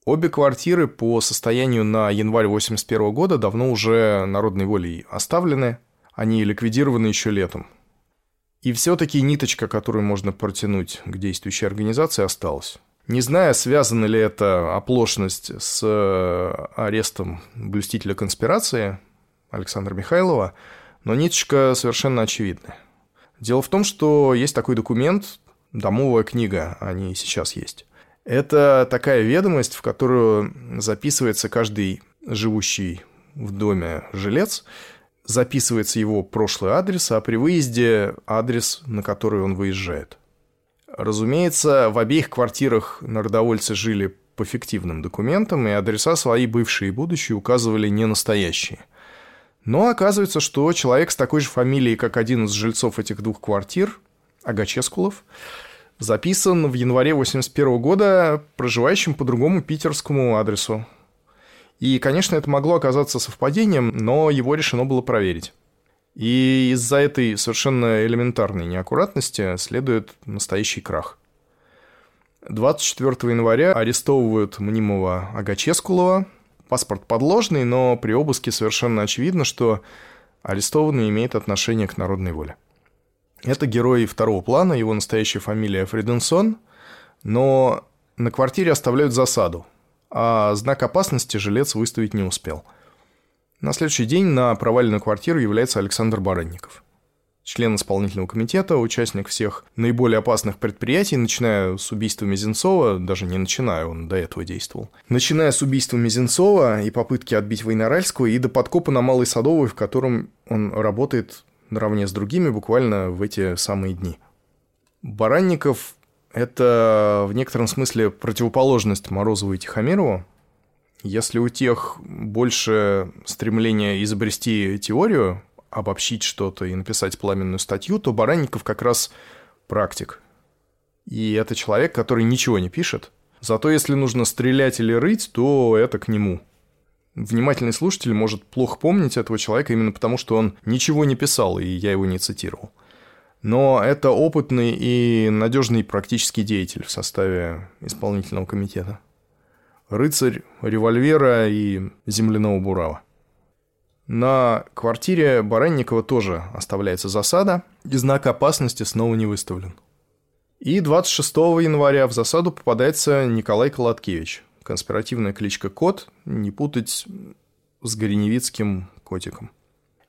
Обе квартиры по состоянию на январь 81 года давно уже народной волей оставлены, они ликвидированы еще летом. И все-таки ниточка, которую можно протянуть к действующей организации, осталась. Не знаю, связана ли это оплошность с э, арестом блюстителя конспирации Александра Михайлова – но ниточка совершенно очевидная. Дело в том, что есть такой документ, домовая книга, они сейчас есть. Это такая ведомость, в которую записывается каждый живущий в доме жилец, записывается его прошлый адрес, а при выезде адрес, на который он выезжает. Разумеется, в обеих квартирах народовольцы жили по фиктивным документам, и адреса свои бывшие и будущие указывали не настоящие. Но оказывается, что человек с такой же фамилией, как один из жильцов этих двух квартир, Агаческулов, записан в январе 81 года проживающим по другому питерскому адресу. И, конечно, это могло оказаться совпадением, но его решено было проверить. И из-за этой совершенно элементарной неаккуратности следует настоящий крах. 24 января арестовывают мнимого Агаческулова, Паспорт подложный, но при обыске совершенно очевидно, что арестованный имеет отношение к народной воле. Это герой второго плана, его настоящая фамилия Фриденсон, но на квартире оставляют засаду, а знак опасности жилец выставить не успел. На следующий день на проваленную квартиру является Александр Баранников. Член исполнительного комитета, участник всех наиболее опасных предприятий, начиная с убийства Мизинцова, даже не начиная, он до этого действовал, начиная с убийства Мизинцова и попытки отбить Войноральского, и до подкопа на Малой Садовой, в котором он работает наравне с другими буквально в эти самые дни. Баранников – это в некотором смысле противоположность Морозову и Тихомирову. Если у тех больше стремления изобрести теорию, обобщить что-то и написать пламенную статью, то Баранников как раз практик. И это человек, который ничего не пишет. Зато если нужно стрелять или рыть, то это к нему – Внимательный слушатель может плохо помнить этого человека именно потому, что он ничего не писал, и я его не цитировал. Но это опытный и надежный практический деятель в составе исполнительного комитета. Рыцарь револьвера и земляного бурава. На квартире Баранникова тоже оставляется засада, и знак опасности снова не выставлен. И 26 января в засаду попадается Николай Колоткевич, Конспиративная кличка Кот, не путать с Гореневицким котиком.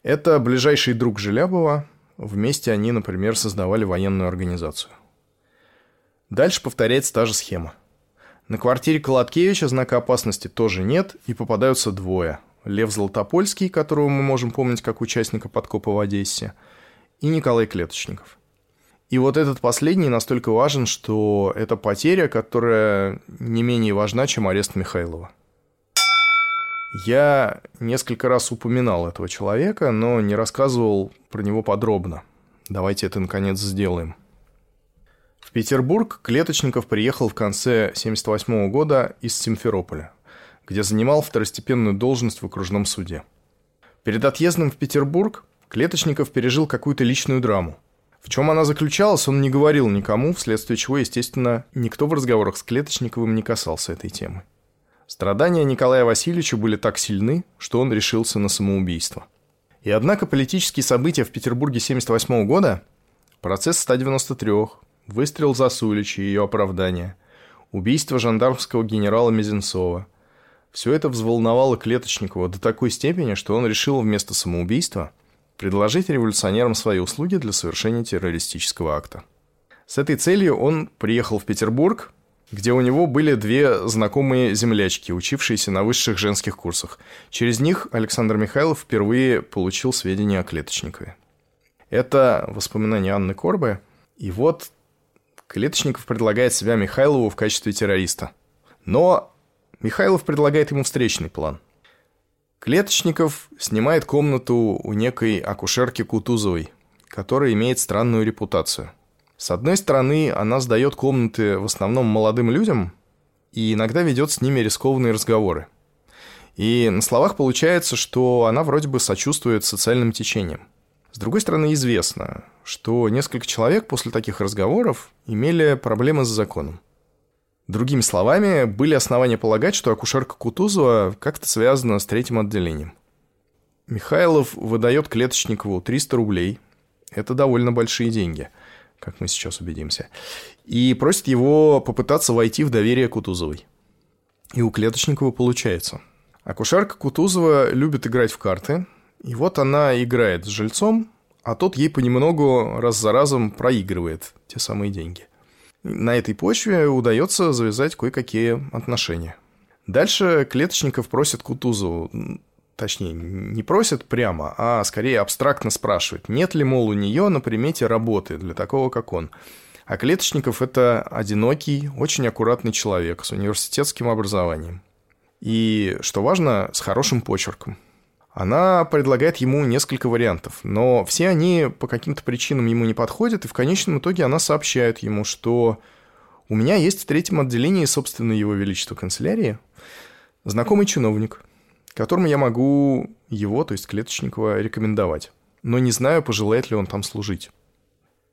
Это ближайший друг Желябова. Вместе они, например, создавали военную организацию. Дальше повторяется та же схема. На квартире Колоткевича знака опасности тоже нет, и попадаются двое. Лев Золотопольский, которого мы можем помнить как участника подкопа в Одессе, и Николай Клеточников. И вот этот последний настолько важен, что это потеря, которая не менее важна, чем арест Михайлова. Я несколько раз упоминал этого человека, но не рассказывал про него подробно. Давайте это наконец сделаем. Петербург Клеточников приехал в конце 1978 года из Симферополя, где занимал второстепенную должность в окружном суде. Перед отъездом в Петербург Клеточников пережил какую-то личную драму – в чем она заключалась, он не говорил никому, вследствие чего, естественно, никто в разговорах с Клеточниковым не касался этой темы. Страдания Николая Васильевича были так сильны, что он решился на самоубийство. И однако политические события в Петербурге 1978 года, процесс 193, выстрел Засулича и ее оправдание, убийство жандармского генерала Мизинцова – все это взволновало Клеточникова до такой степени, что он решил вместо самоубийства – предложить революционерам свои услуги для совершения террористического акта. С этой целью он приехал в Петербург, где у него были две знакомые землячки, учившиеся на высших женских курсах. Через них Александр Михайлов впервые получил сведения о Клеточникове. Это воспоминания Анны Корбы. И вот Клеточников предлагает себя Михайлову в качестве террориста. Но Михайлов предлагает ему встречный план – Клеточников снимает комнату у некой акушерки Кутузовой, которая имеет странную репутацию. С одной стороны, она сдает комнаты в основном молодым людям и иногда ведет с ними рискованные разговоры. И на словах получается, что она вроде бы сочувствует социальным течениям. С другой стороны, известно, что несколько человек после таких разговоров имели проблемы с законом. Другими словами, были основания полагать, что акушерка Кутузова как-то связана с третьим отделением. Михайлов выдает Клеточникову 300 рублей. Это довольно большие деньги, как мы сейчас убедимся. И просит его попытаться войти в доверие Кутузовой. И у Клеточникова получается. Акушерка Кутузова любит играть в карты. И вот она играет с жильцом, а тот ей понемногу раз за разом проигрывает те самые деньги на этой почве удается завязать кое-какие отношения. Дальше Клеточников просит Кутузову, точнее, не просит прямо, а скорее абстрактно спрашивает, нет ли, мол, у нее на примете работы для такого, как он. А Клеточников – это одинокий, очень аккуратный человек с университетским образованием. И, что важно, с хорошим почерком – она предлагает ему несколько вариантов, но все они по каким-то причинам ему не подходят, и в конечном итоге она сообщает ему, что у меня есть в третьем отделении, собственно, его величество канцелярии, знакомый чиновник, которому я могу его, то есть Клеточникова, рекомендовать, но не знаю, пожелает ли он там служить.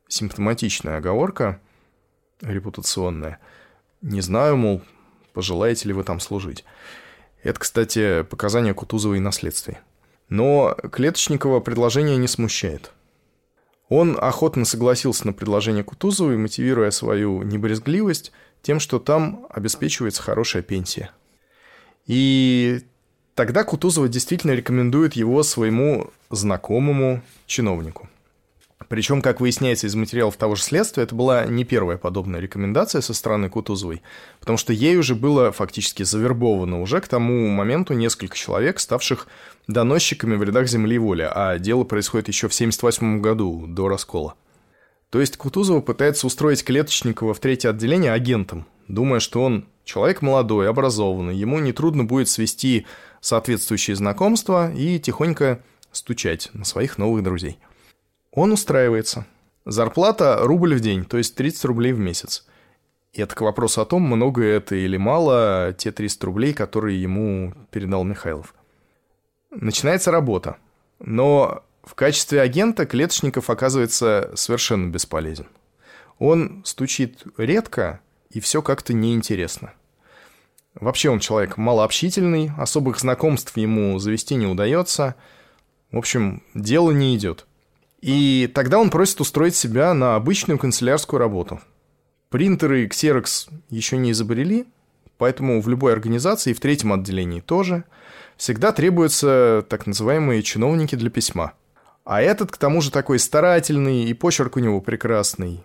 Симптоматичная оговорка, репутационная. Не знаю, мол, пожелаете ли вы там служить. Это, кстати, показания Кутузовой на следствии. Но Клеточникова предложение не смущает. Он охотно согласился на предложение Кутузовой, мотивируя свою небрезгливость тем, что там обеспечивается хорошая пенсия. И тогда Кутузова действительно рекомендует его своему знакомому чиновнику. Причем, как выясняется из материалов того же следствия, это была не первая подобная рекомендация со стороны Кутузовой, потому что ей уже было фактически завербовано уже к тому моменту несколько человек, ставших доносчиками в рядах земли воли, а дело происходит еще в 1978 году, до раскола. То есть Кутузова пытается устроить Клеточникова в третье отделение агентом, думая, что он человек молодой, образованный, ему нетрудно будет свести соответствующие знакомства и тихонько стучать на своих новых друзей. Он устраивается. Зарплата рубль в день, то есть 30 рублей в месяц. И это к вопросу о том, много это или мало те 300 рублей, которые ему передал Михайлов. Начинается работа. Но в качестве агента Клеточников оказывается совершенно бесполезен. Он стучит редко, и все как-то неинтересно. Вообще он человек малообщительный, особых знакомств ему завести не удается. В общем, дело не идет. И тогда он просит устроить себя на обычную канцелярскую работу. Принтеры Xerox еще не изобрели, поэтому в любой организации, и в третьем отделении тоже, всегда требуются так называемые чиновники для письма. А этот, к тому же, такой старательный, и почерк у него прекрасный.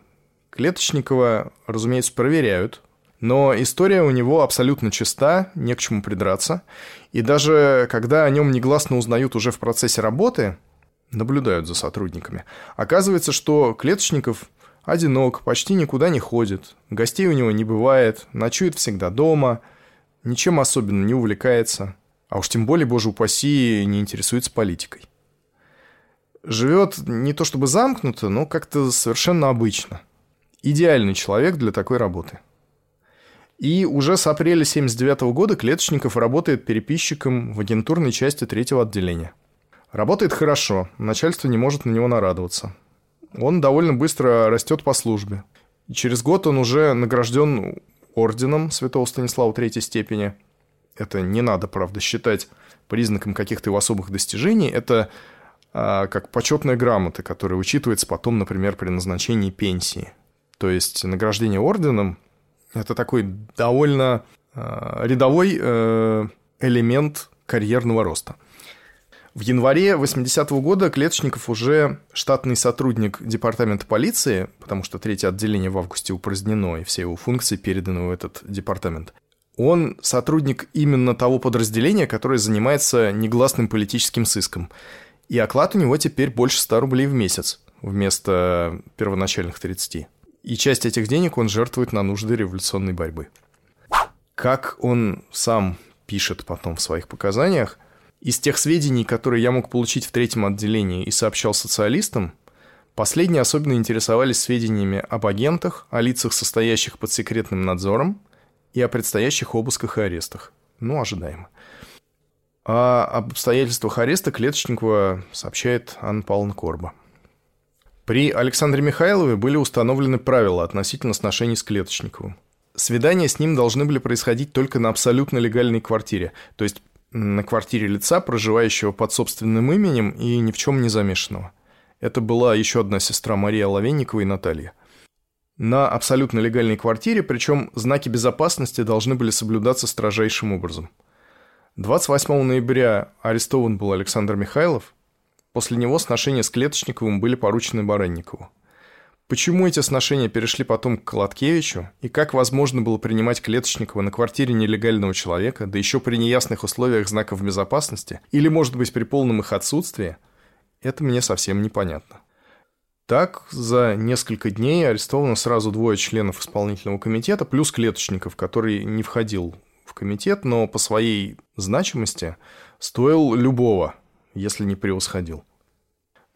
Клеточникова, разумеется, проверяют, но история у него абсолютно чиста, не к чему придраться. И даже когда о нем негласно узнают уже в процессе работы, наблюдают за сотрудниками. Оказывается, что Клеточников одинок, почти никуда не ходит, гостей у него не бывает, ночует всегда дома, ничем особенно не увлекается, а уж тем более, боже упаси, не интересуется политикой. Живет не то чтобы замкнуто, но как-то совершенно обычно. Идеальный человек для такой работы. И уже с апреля 79 года Клеточников работает переписчиком в агентурной части третьего отделения – Работает хорошо, начальство не может на него нарадоваться. Он довольно быстро растет по службе. Через год он уже награжден орденом святого Станислава третьей степени. Это не надо, правда, считать признаком каких-то его особых достижений. Это а, как почетная грамота, которая учитывается потом, например, при назначении пенсии. То есть награждение орденом – это такой довольно а, рядовой а, элемент карьерного роста. В январе 80-го года Клеточников уже штатный сотрудник департамента полиции, потому что третье отделение в августе упразднено, и все его функции переданы в этот департамент. Он сотрудник именно того подразделения, которое занимается негласным политическим сыском. И оклад у него теперь больше 100 рублей в месяц вместо первоначальных 30. И часть этих денег он жертвует на нужды революционной борьбы. Как он сам пишет потом в своих показаниях, из тех сведений, которые я мог получить в третьем отделении и сообщал социалистам, последние особенно интересовались сведениями об агентах, о лицах, состоящих под секретным надзором, и о предстоящих обысках и арестах. Ну, ожидаемо. А об обстоятельствах ареста Клеточникова сообщает Анна Павловна Корба. При Александре Михайлове были установлены правила относительно сношений с Клеточниковым. Свидания с ним должны были происходить только на абсолютно легальной квартире, то есть на квартире лица, проживающего под собственным именем и ни в чем не замешанного. Это была еще одна сестра Мария Лавенникова и Наталья. На абсолютно легальной квартире, причем знаки безопасности должны были соблюдаться строжайшим образом. 28 ноября арестован был Александр Михайлов. После него сношения с Клеточниковым были поручены Баранникову. Почему эти сношения перешли потом к Колоткевичу, и как возможно было принимать Клеточникова на квартире нелегального человека, да еще при неясных условиях знаков безопасности, или, может быть, при полном их отсутствии, это мне совсем непонятно. Так, за несколько дней арестовано сразу двое членов исполнительного комитета, плюс Клеточников, который не входил в комитет, но по своей значимости стоил любого, если не превосходил.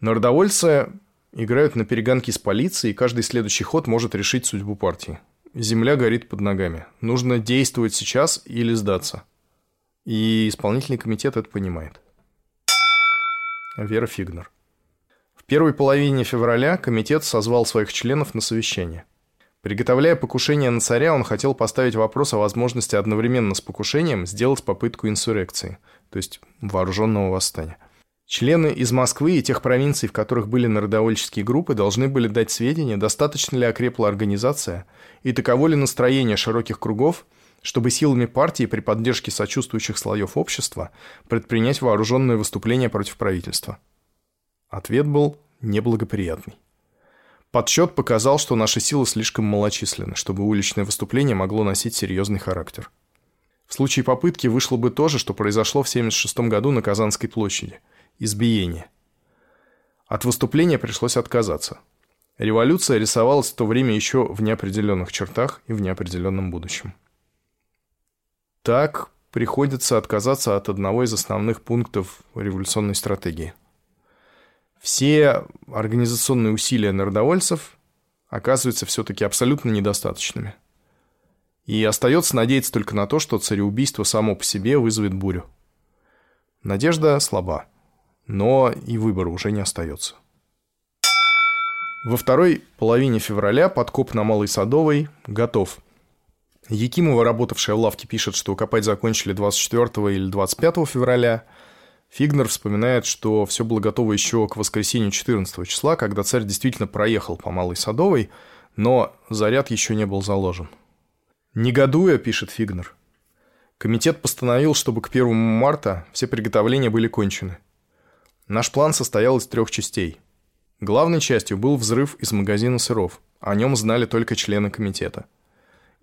Народовольцы Играют на перегонки с полицией, и каждый следующий ход может решить судьбу партии. Земля горит под ногами. Нужно действовать сейчас или сдаться. И исполнительный комитет это понимает. Вера Фигнер. Первой половине февраля комитет созвал своих членов на совещание. Приготовляя покушение на царя, он хотел поставить вопрос о возможности одновременно с покушением сделать попытку инсурекции, то есть вооруженного восстания. Члены из Москвы и тех провинций, в которых были народовольческие группы, должны были дать сведения, достаточно ли окрепла организация и таково ли настроение широких кругов, чтобы силами партии при поддержке сочувствующих слоев общества предпринять вооруженное выступление против правительства. Ответ был неблагоприятный. Подсчет показал, что наши силы слишком малочисленны, чтобы уличное выступление могло носить серьезный характер. В случае попытки вышло бы то же, что произошло в 1976 году на Казанской площади – избиение. От выступления пришлось отказаться. Революция рисовалась в то время еще в неопределенных чертах и в неопределенном будущем. Так приходится отказаться от одного из основных пунктов революционной стратегии. Все организационные усилия народовольцев оказываются все-таки абсолютно недостаточными. И остается надеяться только на то, что цареубийство само по себе вызовет бурю. Надежда слаба но и выбора уже не остается. Во второй половине февраля подкоп на Малой Садовой готов. Якимова, работавшая в лавке, пишет, что копать закончили 24 или 25 февраля. Фигнер вспоминает, что все было готово еще к воскресенью 14 числа, когда царь действительно проехал по Малой Садовой, но заряд еще не был заложен. «Негодуя», — пишет Фигнер, — комитет постановил, чтобы к 1 марта все приготовления были кончены – Наш план состоял из трех частей. Главной частью был взрыв из магазина сыров. О нем знали только члены комитета.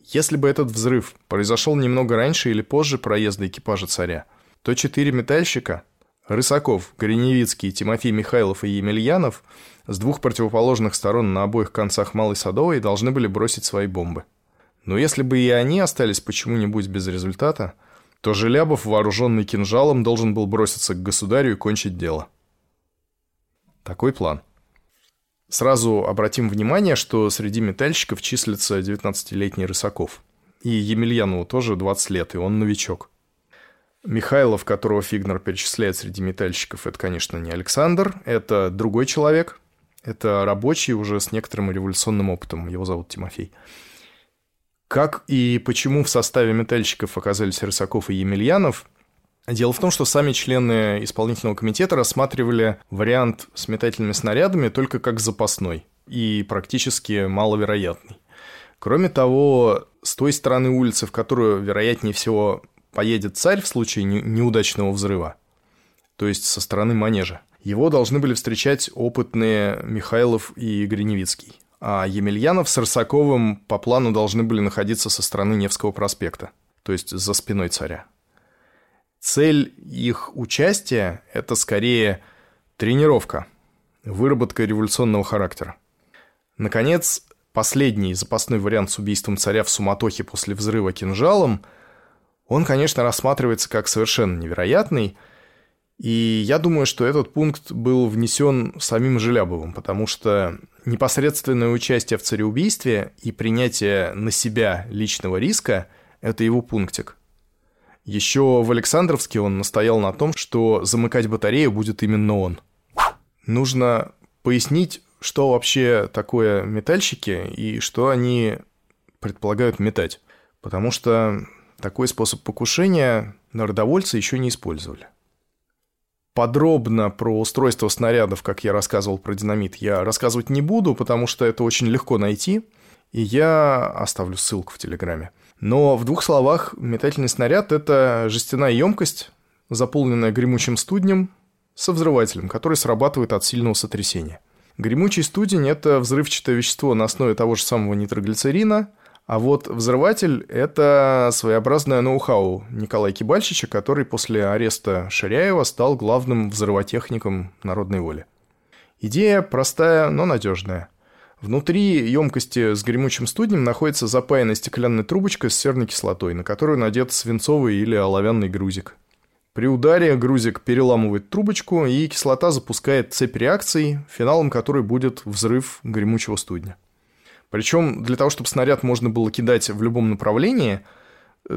Если бы этот взрыв произошел немного раньше или позже проезда экипажа царя, то четыре метальщика – Рысаков, Гриневицкий, Тимофей Михайлов и Емельянов – с двух противоположных сторон на обоих концах Малой Садовой должны были бросить свои бомбы. Но если бы и они остались почему-нибудь без результата, то Желябов, вооруженный кинжалом, должен был броситься к государю и кончить дело. Такой план. Сразу обратим внимание, что среди метальщиков числится 19-летний Рысаков. И Емельянову тоже 20 лет, и он новичок. Михайлов, которого Фигнер перечисляет среди метальщиков, это, конечно, не Александр, это другой человек. Это рабочий уже с некоторым революционным опытом. Его зовут Тимофей. Как и почему в составе метальщиков оказались Рысаков и Емельянов, Дело в том, что сами члены исполнительного комитета рассматривали вариант с метательными снарядами только как запасной и практически маловероятный. Кроме того, с той стороны улицы, в которую, вероятнее всего, поедет царь в случае неудачного взрыва, то есть со стороны манежа, его должны были встречать опытные Михайлов и Гриневицкий а Емельянов с Рысаковым по плану должны были находиться со стороны Невского проспекта, то есть за спиной царя. Цель их участия – это скорее тренировка, выработка революционного характера. Наконец, последний запасной вариант с убийством царя в суматохе после взрыва кинжалом, он, конечно, рассматривается как совершенно невероятный – и я думаю, что этот пункт был внесен самим Желябовым, потому что непосредственное участие в цареубийстве и принятие на себя личного риска – это его пунктик. Еще в Александровске он настоял на том, что замыкать батарею будет именно он. Нужно пояснить, что вообще такое метальщики и что они предполагают метать. Потому что такой способ покушения народовольцы еще не использовали. Подробно про устройство снарядов, как я рассказывал про динамит, я рассказывать не буду, потому что это очень легко найти, и я оставлю ссылку в Телеграме. Но в двух словах, метательный снаряд – это жестяная емкость, заполненная гремучим студнем со взрывателем, который срабатывает от сильного сотрясения. Гремучий студень – это взрывчатое вещество на основе того же самого нитроглицерина – а вот взрыватель – это своеобразное ноу-хау Николая Кибальчича, который после ареста Ширяева стал главным взрывотехником народной воли. Идея простая, но надежная. Внутри емкости с гремучим студнем находится запаянная стеклянная трубочка с серной кислотой, на которую надет свинцовый или оловянный грузик. При ударе грузик переламывает трубочку, и кислота запускает цепь реакций, финалом которой будет взрыв гремучего студня. Причем для того, чтобы снаряд можно было кидать в любом направлении,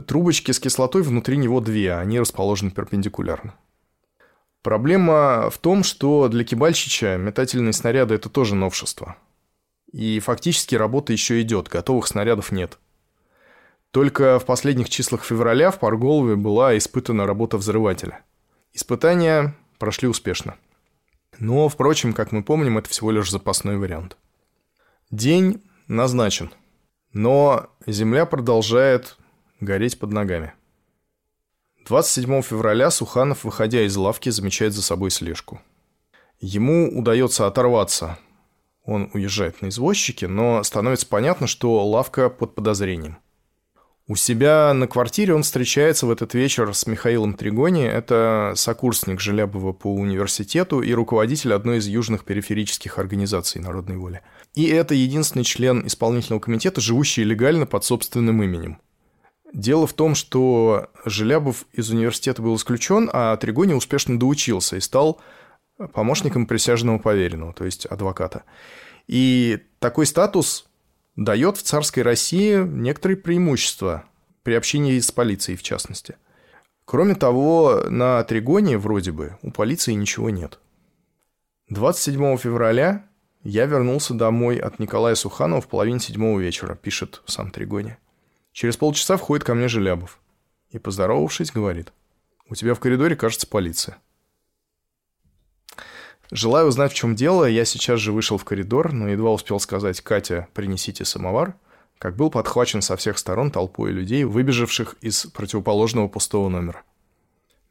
трубочки с кислотой внутри него две, они расположены перпендикулярно. Проблема в том, что для Кибальчича метательные снаряды – это тоже новшество. И фактически работа еще идет, готовых снарядов нет. Только в последних числах февраля в Парголове была испытана работа взрывателя. Испытания прошли успешно. Но, впрочем, как мы помним, это всего лишь запасной вариант. День назначен, но земля продолжает гореть под ногами. 27 февраля Суханов, выходя из лавки, замечает за собой слежку. Ему удается оторваться. Он уезжает на извозчике, но становится понятно, что лавка под подозрением. У себя на квартире он встречается в этот вечер с Михаилом Тригони. Это сокурсник Желябова по университету и руководитель одной из южных периферических организаций народной воли. И это единственный член исполнительного комитета, живущий легально под собственным именем. Дело в том, что Желябов из университета был исключен, а Тригони успешно доучился и стал помощником присяжного поверенного, то есть адвоката. И такой статус дает в царской России некоторые преимущества при общении с полицией, в частности. Кроме того, на Тригоне, вроде бы, у полиции ничего нет. 27 февраля я вернулся домой от Николая Суханова в половине седьмого вечера, пишет сам Тригони. Через полчаса входит ко мне Желябов и, поздоровавшись, говорит, «У тебя в коридоре, кажется, полиция». Желая узнать, в чем дело, я сейчас же вышел в коридор, но едва успел сказать «Катя, принесите самовар», как был подхвачен со всех сторон толпой людей, выбежавших из противоположного пустого номера.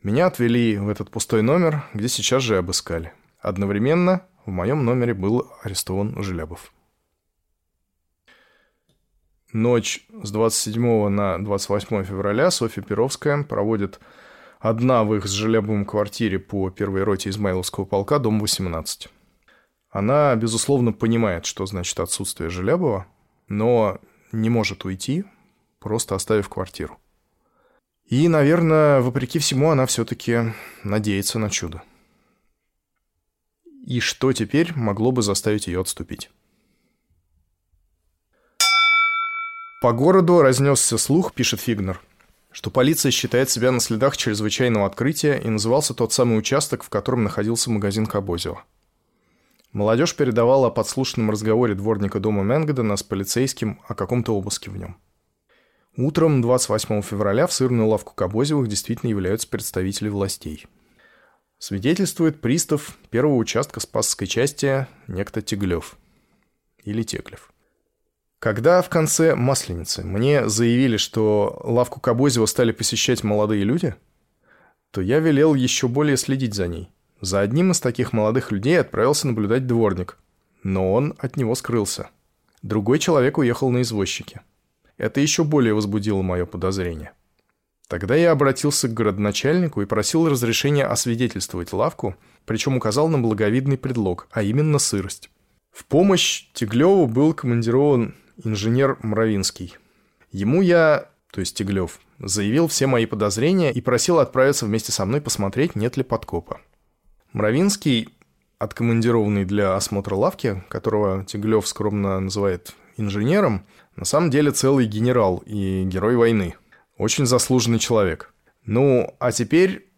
Меня отвели в этот пустой номер, где сейчас же обыскали. Одновременно в моем номере был арестован Желябов. Ночь с 27 на 28 февраля Софья Перовская проводит Одна в их с Желябовым квартире по первой роте Измайловского полка, дом 18. Она, безусловно, понимает, что значит отсутствие Желябова, но не может уйти, просто оставив квартиру. И, наверное, вопреки всему, она все-таки надеется на чудо. И что теперь могло бы заставить ее отступить? По городу разнесся слух, пишет Фигнер – что полиция считает себя на следах чрезвычайного открытия и назывался тот самый участок, в котором находился магазин Кабозева. Молодежь передавала о подслушанном разговоре дворника дома Менгедена с полицейским о каком-то обыске в нем. Утром 28 февраля в сырную лавку Кабозевых действительно являются представители властей. Свидетельствует пристав первого участка Спасской части некто Теглев. Или Теглев. Когда в конце Масленицы мне заявили, что лавку Кобозева стали посещать молодые люди, то я велел еще более следить за ней. За одним из таких молодых людей отправился наблюдать дворник, но он от него скрылся. Другой человек уехал на извозчике. Это еще более возбудило мое подозрение. Тогда я обратился к городначальнику и просил разрешения освидетельствовать лавку, причем указал на благовидный предлог, а именно сырость. В помощь Теглеву был командирован инженер Мравинский. Ему я, то есть Теглев, заявил все мои подозрения и просил отправиться вместе со мной посмотреть, нет ли подкопа. Мравинский, откомандированный для осмотра лавки, которого Теглев скромно называет инженером, на самом деле целый генерал и герой войны. Очень заслуженный человек. Ну, а теперь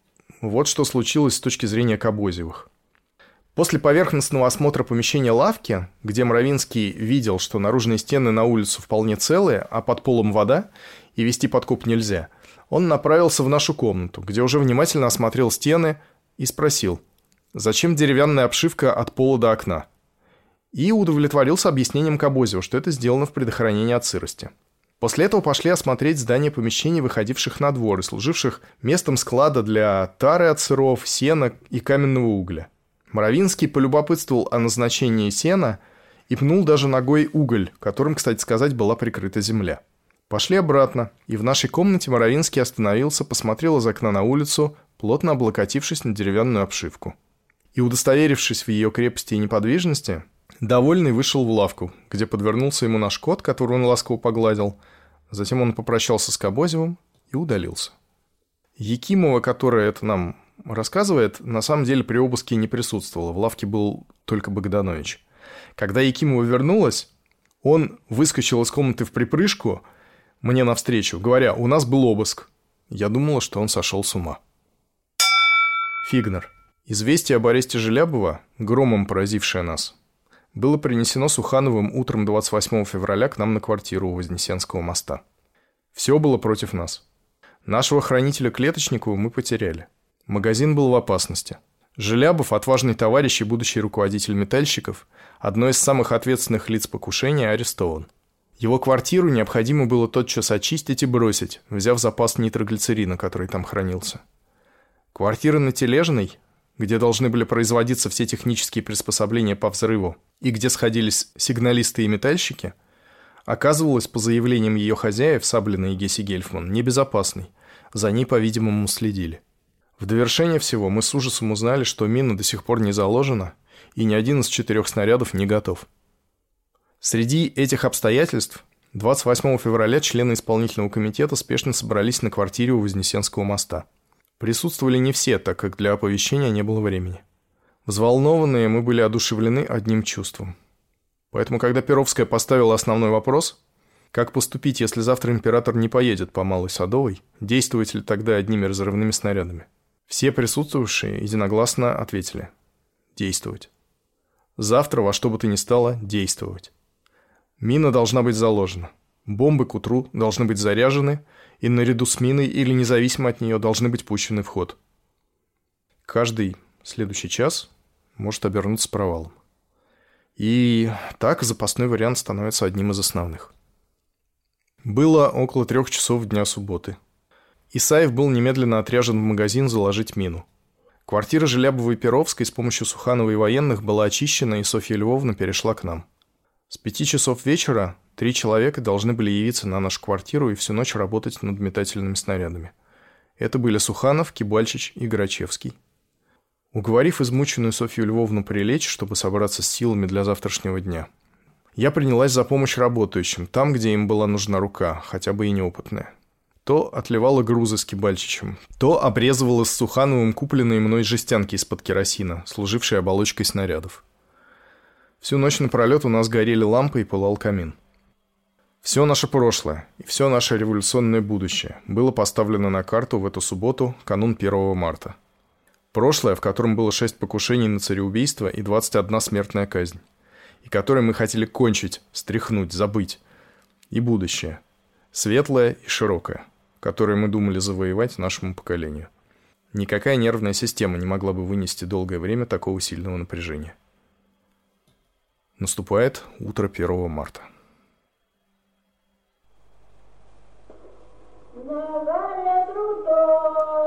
вот что случилось с точки зрения Кобозевых. После поверхностного осмотра помещения лавки, где Мравинский видел, что наружные стены на улицу вполне целые, а под полом вода, и вести подкоп нельзя, он направился в нашу комнату, где уже внимательно осмотрел стены и спросил, зачем деревянная обшивка от пола до окна. И удовлетворился объяснением Кобозева, что это сделано в предохранении от сырости. После этого пошли осмотреть здание помещений, выходивших на двор и служивших местом склада для тары от сыров, сена и каменного угля. Моровинский полюбопытствовал о назначении сена и пнул даже ногой уголь, которым, кстати сказать, была прикрыта земля. Пошли обратно, и в нашей комнате Моровинский остановился, посмотрел из окна на улицу, плотно облокотившись на деревянную обшивку. И, удостоверившись в ее крепости и неподвижности, довольный вышел в лавку, где подвернулся ему наш кот, который он ласково погладил. Затем он попрощался с Кобозевым и удалился. Якимова, которая это нам рассказывает, на самом деле при обыске не присутствовала. В лавке был только Богданович. Когда Якимова вернулась, он выскочил из комнаты в припрыжку мне навстречу, говоря, у нас был обыск. Я думала, что он сошел с ума. Фигнер. Известие об аресте Желябова, громом поразившее нас, было принесено Сухановым утром 28 февраля к нам на квартиру у Вознесенского моста. Все было против нас. Нашего хранителя Клеточникова мы потеряли. Магазин был в опасности. Желябов, отважный товарищ и будущий руководитель метальщиков, одно из самых ответственных лиц покушения, арестован. Его квартиру необходимо было тотчас очистить и бросить, взяв запас нитроглицерина, который там хранился. Квартира на Тележной, где должны были производиться все технические приспособления по взрыву, и где сходились сигналисты и метальщики, оказывалась, по заявлениям ее хозяев, Саблина и Гесси Гельфман, небезопасной. За ней, по-видимому, следили. В довершение всего мы с ужасом узнали, что мина до сих пор не заложена, и ни один из четырех снарядов не готов. Среди этих обстоятельств 28 февраля члены исполнительного комитета спешно собрались на квартире у Вознесенского моста. Присутствовали не все, так как для оповещения не было времени. Взволнованные мы были одушевлены одним чувством. Поэтому, когда Перовская поставила основной вопрос, как поступить, если завтра император не поедет по Малой Садовой, действовать ли тогда одними разрывными снарядами? Все присутствовавшие единогласно ответили «Действовать». Завтра во что бы то ни стало действовать. Мина должна быть заложена. Бомбы к утру должны быть заряжены, и наряду с миной или независимо от нее должны быть пущены в ход. Каждый следующий час может обернуться провалом. И так запасной вариант становится одним из основных. Было около трех часов дня субботы. Исаев был немедленно отряжен в магазин заложить мину. Квартира Желябовой Перовской с помощью Суханова и военных была очищена, и Софья Львовна перешла к нам. С пяти часов вечера три человека должны были явиться на нашу квартиру и всю ночь работать над метательными снарядами. Это были Суханов, Кибальчич и Грачевский. Уговорив измученную Софью Львовну прилечь, чтобы собраться с силами для завтрашнего дня, я принялась за помощь работающим, там, где им была нужна рука, хотя бы и неопытная. То отливала грузы с Кибальчичем, то обрезывала с Сухановым купленные мной жестянки из-под керосина, служившие оболочкой снарядов. Всю ночь напролет у нас горели лампы и пылал камин. Все наше прошлое и все наше революционное будущее было поставлено на карту в эту субботу, канун 1 марта – Прошлое, в котором было шесть покушений на цареубийство и 21 смертная казнь. И которое мы хотели кончить, стряхнуть, забыть. И будущее. Светлое и широкое, которое мы думали завоевать нашему поколению. Никакая нервная система не могла бы вынести долгое время такого сильного напряжения. Наступает утро 1 марта. много для.